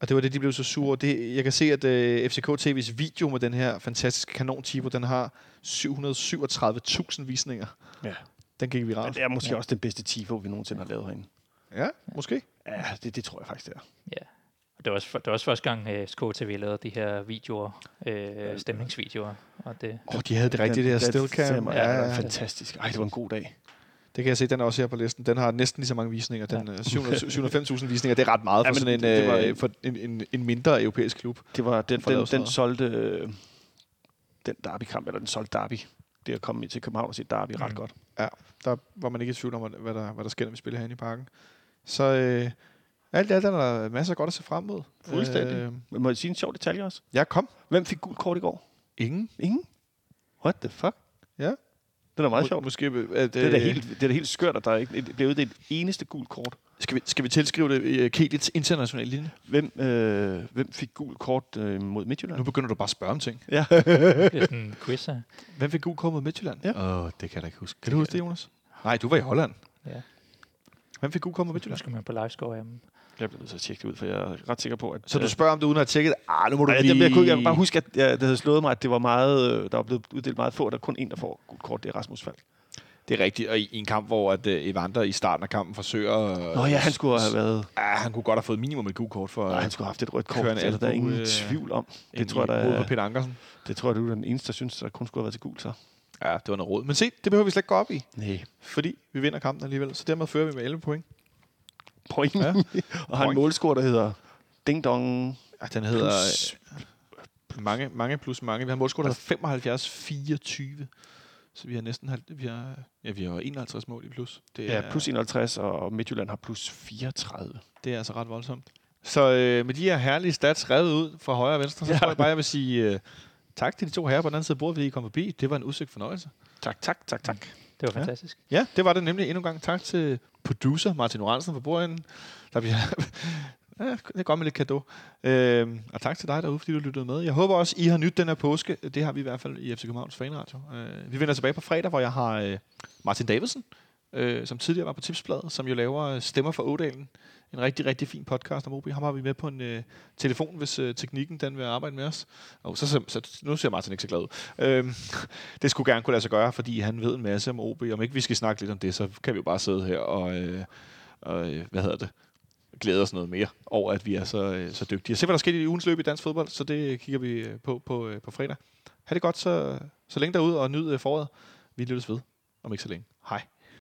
Og det var det, de blev så sure. Det, jeg kan se, at øh, FCK TV's video med den her fantastiske kanon den har 737.000 visninger. Ja. Den gik Men viralt. det er måske Ja. også den bedste tifo, vi nogensinde har lavet herinde. Ja, måske. Ja, det, det tror jeg faktisk, det er. Ja. Og Det var, også, det var også første gang, uh, SKTV lavede de her videoer, øh, stemningsvideoer. Og det, Åh, oh, de havde det rigtige, det her stillcam. Ja, Ja, ja, ja. fantastisk. Ej, det var en god dag. Det kan jeg se, den er også her på listen. Den har næsten lige så mange visninger. Den Ja. øh, 700 705.000 visninger. Det er ret meget for Ja, sådan en, det- det var- øh, for en, en, en mindre europæisk klub. Det var den, den, sådan den solgte øh, den derby-kamp, eller den solgte derby. Det at komme til København og se derby mm. ret godt. Der var man ikke i tvivl om, hvad der, hvad der sker, når vi spiller herinde i parken. Så øh, alt i alt er der masser af godt at se frem mod. Fuldstændig. Øh, Men må jeg sige en sjov detalje også? ja, kom. Hvem fik gul kort i går? Ingen. Ingen? What the fuck? Ja. Det er da meget Må- sjovt. Måske, at, Det er da øh, helt, det er da helt skørt, at der ikke bliver uddelt et eneste gul kort. Skal vi, skal vi tilskrive det uh, Kedits internationale linje? Hvem, øh, hvem fik gul kort øh, mod Midtjylland? Nu begynder du bare at spørge om ting. Ja. [LAUGHS] det er sådan en quiz her. Hvem fik gul kort mod Midtjylland? Ja. Åh, oh, det kan jeg da ikke huske. Kan du huske det, Jonas? Nej, du var i Holland. Ja. Hvem fik gul kort mod Nu Midtjylland? skal man på livescore. Jamen. Jeg bliver nødt til at tjekke det ud, for jeg er ret sikker på, at... Så du øh, spørger om det uden at have tjekket? Ah, nu må du Nej, lige... det, jeg, kunne, jeg bare huske, at ja, det havde slået mig, at det var meget, øh, der var blevet uddelt meget få, og der er kun en, der får gult kort, det er Rasmus Falk. Det er rigtigt, og i, en kamp, hvor at, uh, Evander i starten af kampen forsøger... Nå ja, han skulle have været... Ja, han kunne godt have fået minimum et gult kort for... Nej, han skulle have haft et rødt kort, altså, der er ingen øh, tvivl om. Det tror jeg, der er, Peter Ankersen. det tror jeg, du er den eneste, der synes, der kun skulle have været til gul, så. Ja, det var noget råd. Men se, det behøver vi slet ikke gå op i, Nej. fordi vi vinder kampen alligevel. Så dermed fører vi med 11 point. Point. Ja. [LAUGHS] Og har en målscore, der hedder Ding Dong. Ja, den hedder Plus, øh, mange, mange plus mange. Vi har målscore, der hedder 75-24. Så vi har næsten halv- vi har, ja, vi har 51 mål i plus. Det ja, plus 51, og Midtjylland har plus 34. Det er altså ret voldsomt. Så øh, med de her herlige stats revet ud fra højre og venstre, så Ja. tror jeg bare, jeg vil sige øh, tak til de to herrer på den anden side af bordet, fordi I kom forbi. Det var en udsøgt fornøjelse. Tak, tak, tak, tak. Det var Ja. fantastisk. Ja, det var det nemlig endnu en gang. Tak til producer Martin Oransen for bordenden. Der bliver [LAUGHS] ja, det er godt med lidt kado. Øhm, og tak til dig derude, fordi du lyttede med. Jeg håber også, I har nyt den her påske. Det har vi i hvert fald i FC Københavns Fanradio. Øh, vi vender tilbage på fredag, hvor jeg har øh, Martin Davidsen, øh, som tidligere var på Tipsbladet, som jo laver øh, Stemmer for Ådalen. En rigtig, rigtig fin podcast om OB. Ham har vi med på en øh, telefon, hvis øh, teknikken den vil arbejde med os. Og så, så, så nu ser Martin ikke så glad ud. Øhm, [LAUGHS] det skulle gerne kunne lade sig gøre, fordi han ved en masse om OB. Om ikke vi skal snakke lidt om det, så kan vi jo bare sidde her og, øh, og øh, hvad hedder det, glæde os noget mere over, at vi er så, øh, så dygtige. Se, hvad der sker i ugens løb i dansk fodbold, så det øh, kigger vi øh, på på, øh, på fredag. Ha' det godt så, så længe derude, og nyd øh, foråret. Vi lyttes ved om ikke så længe. Hej.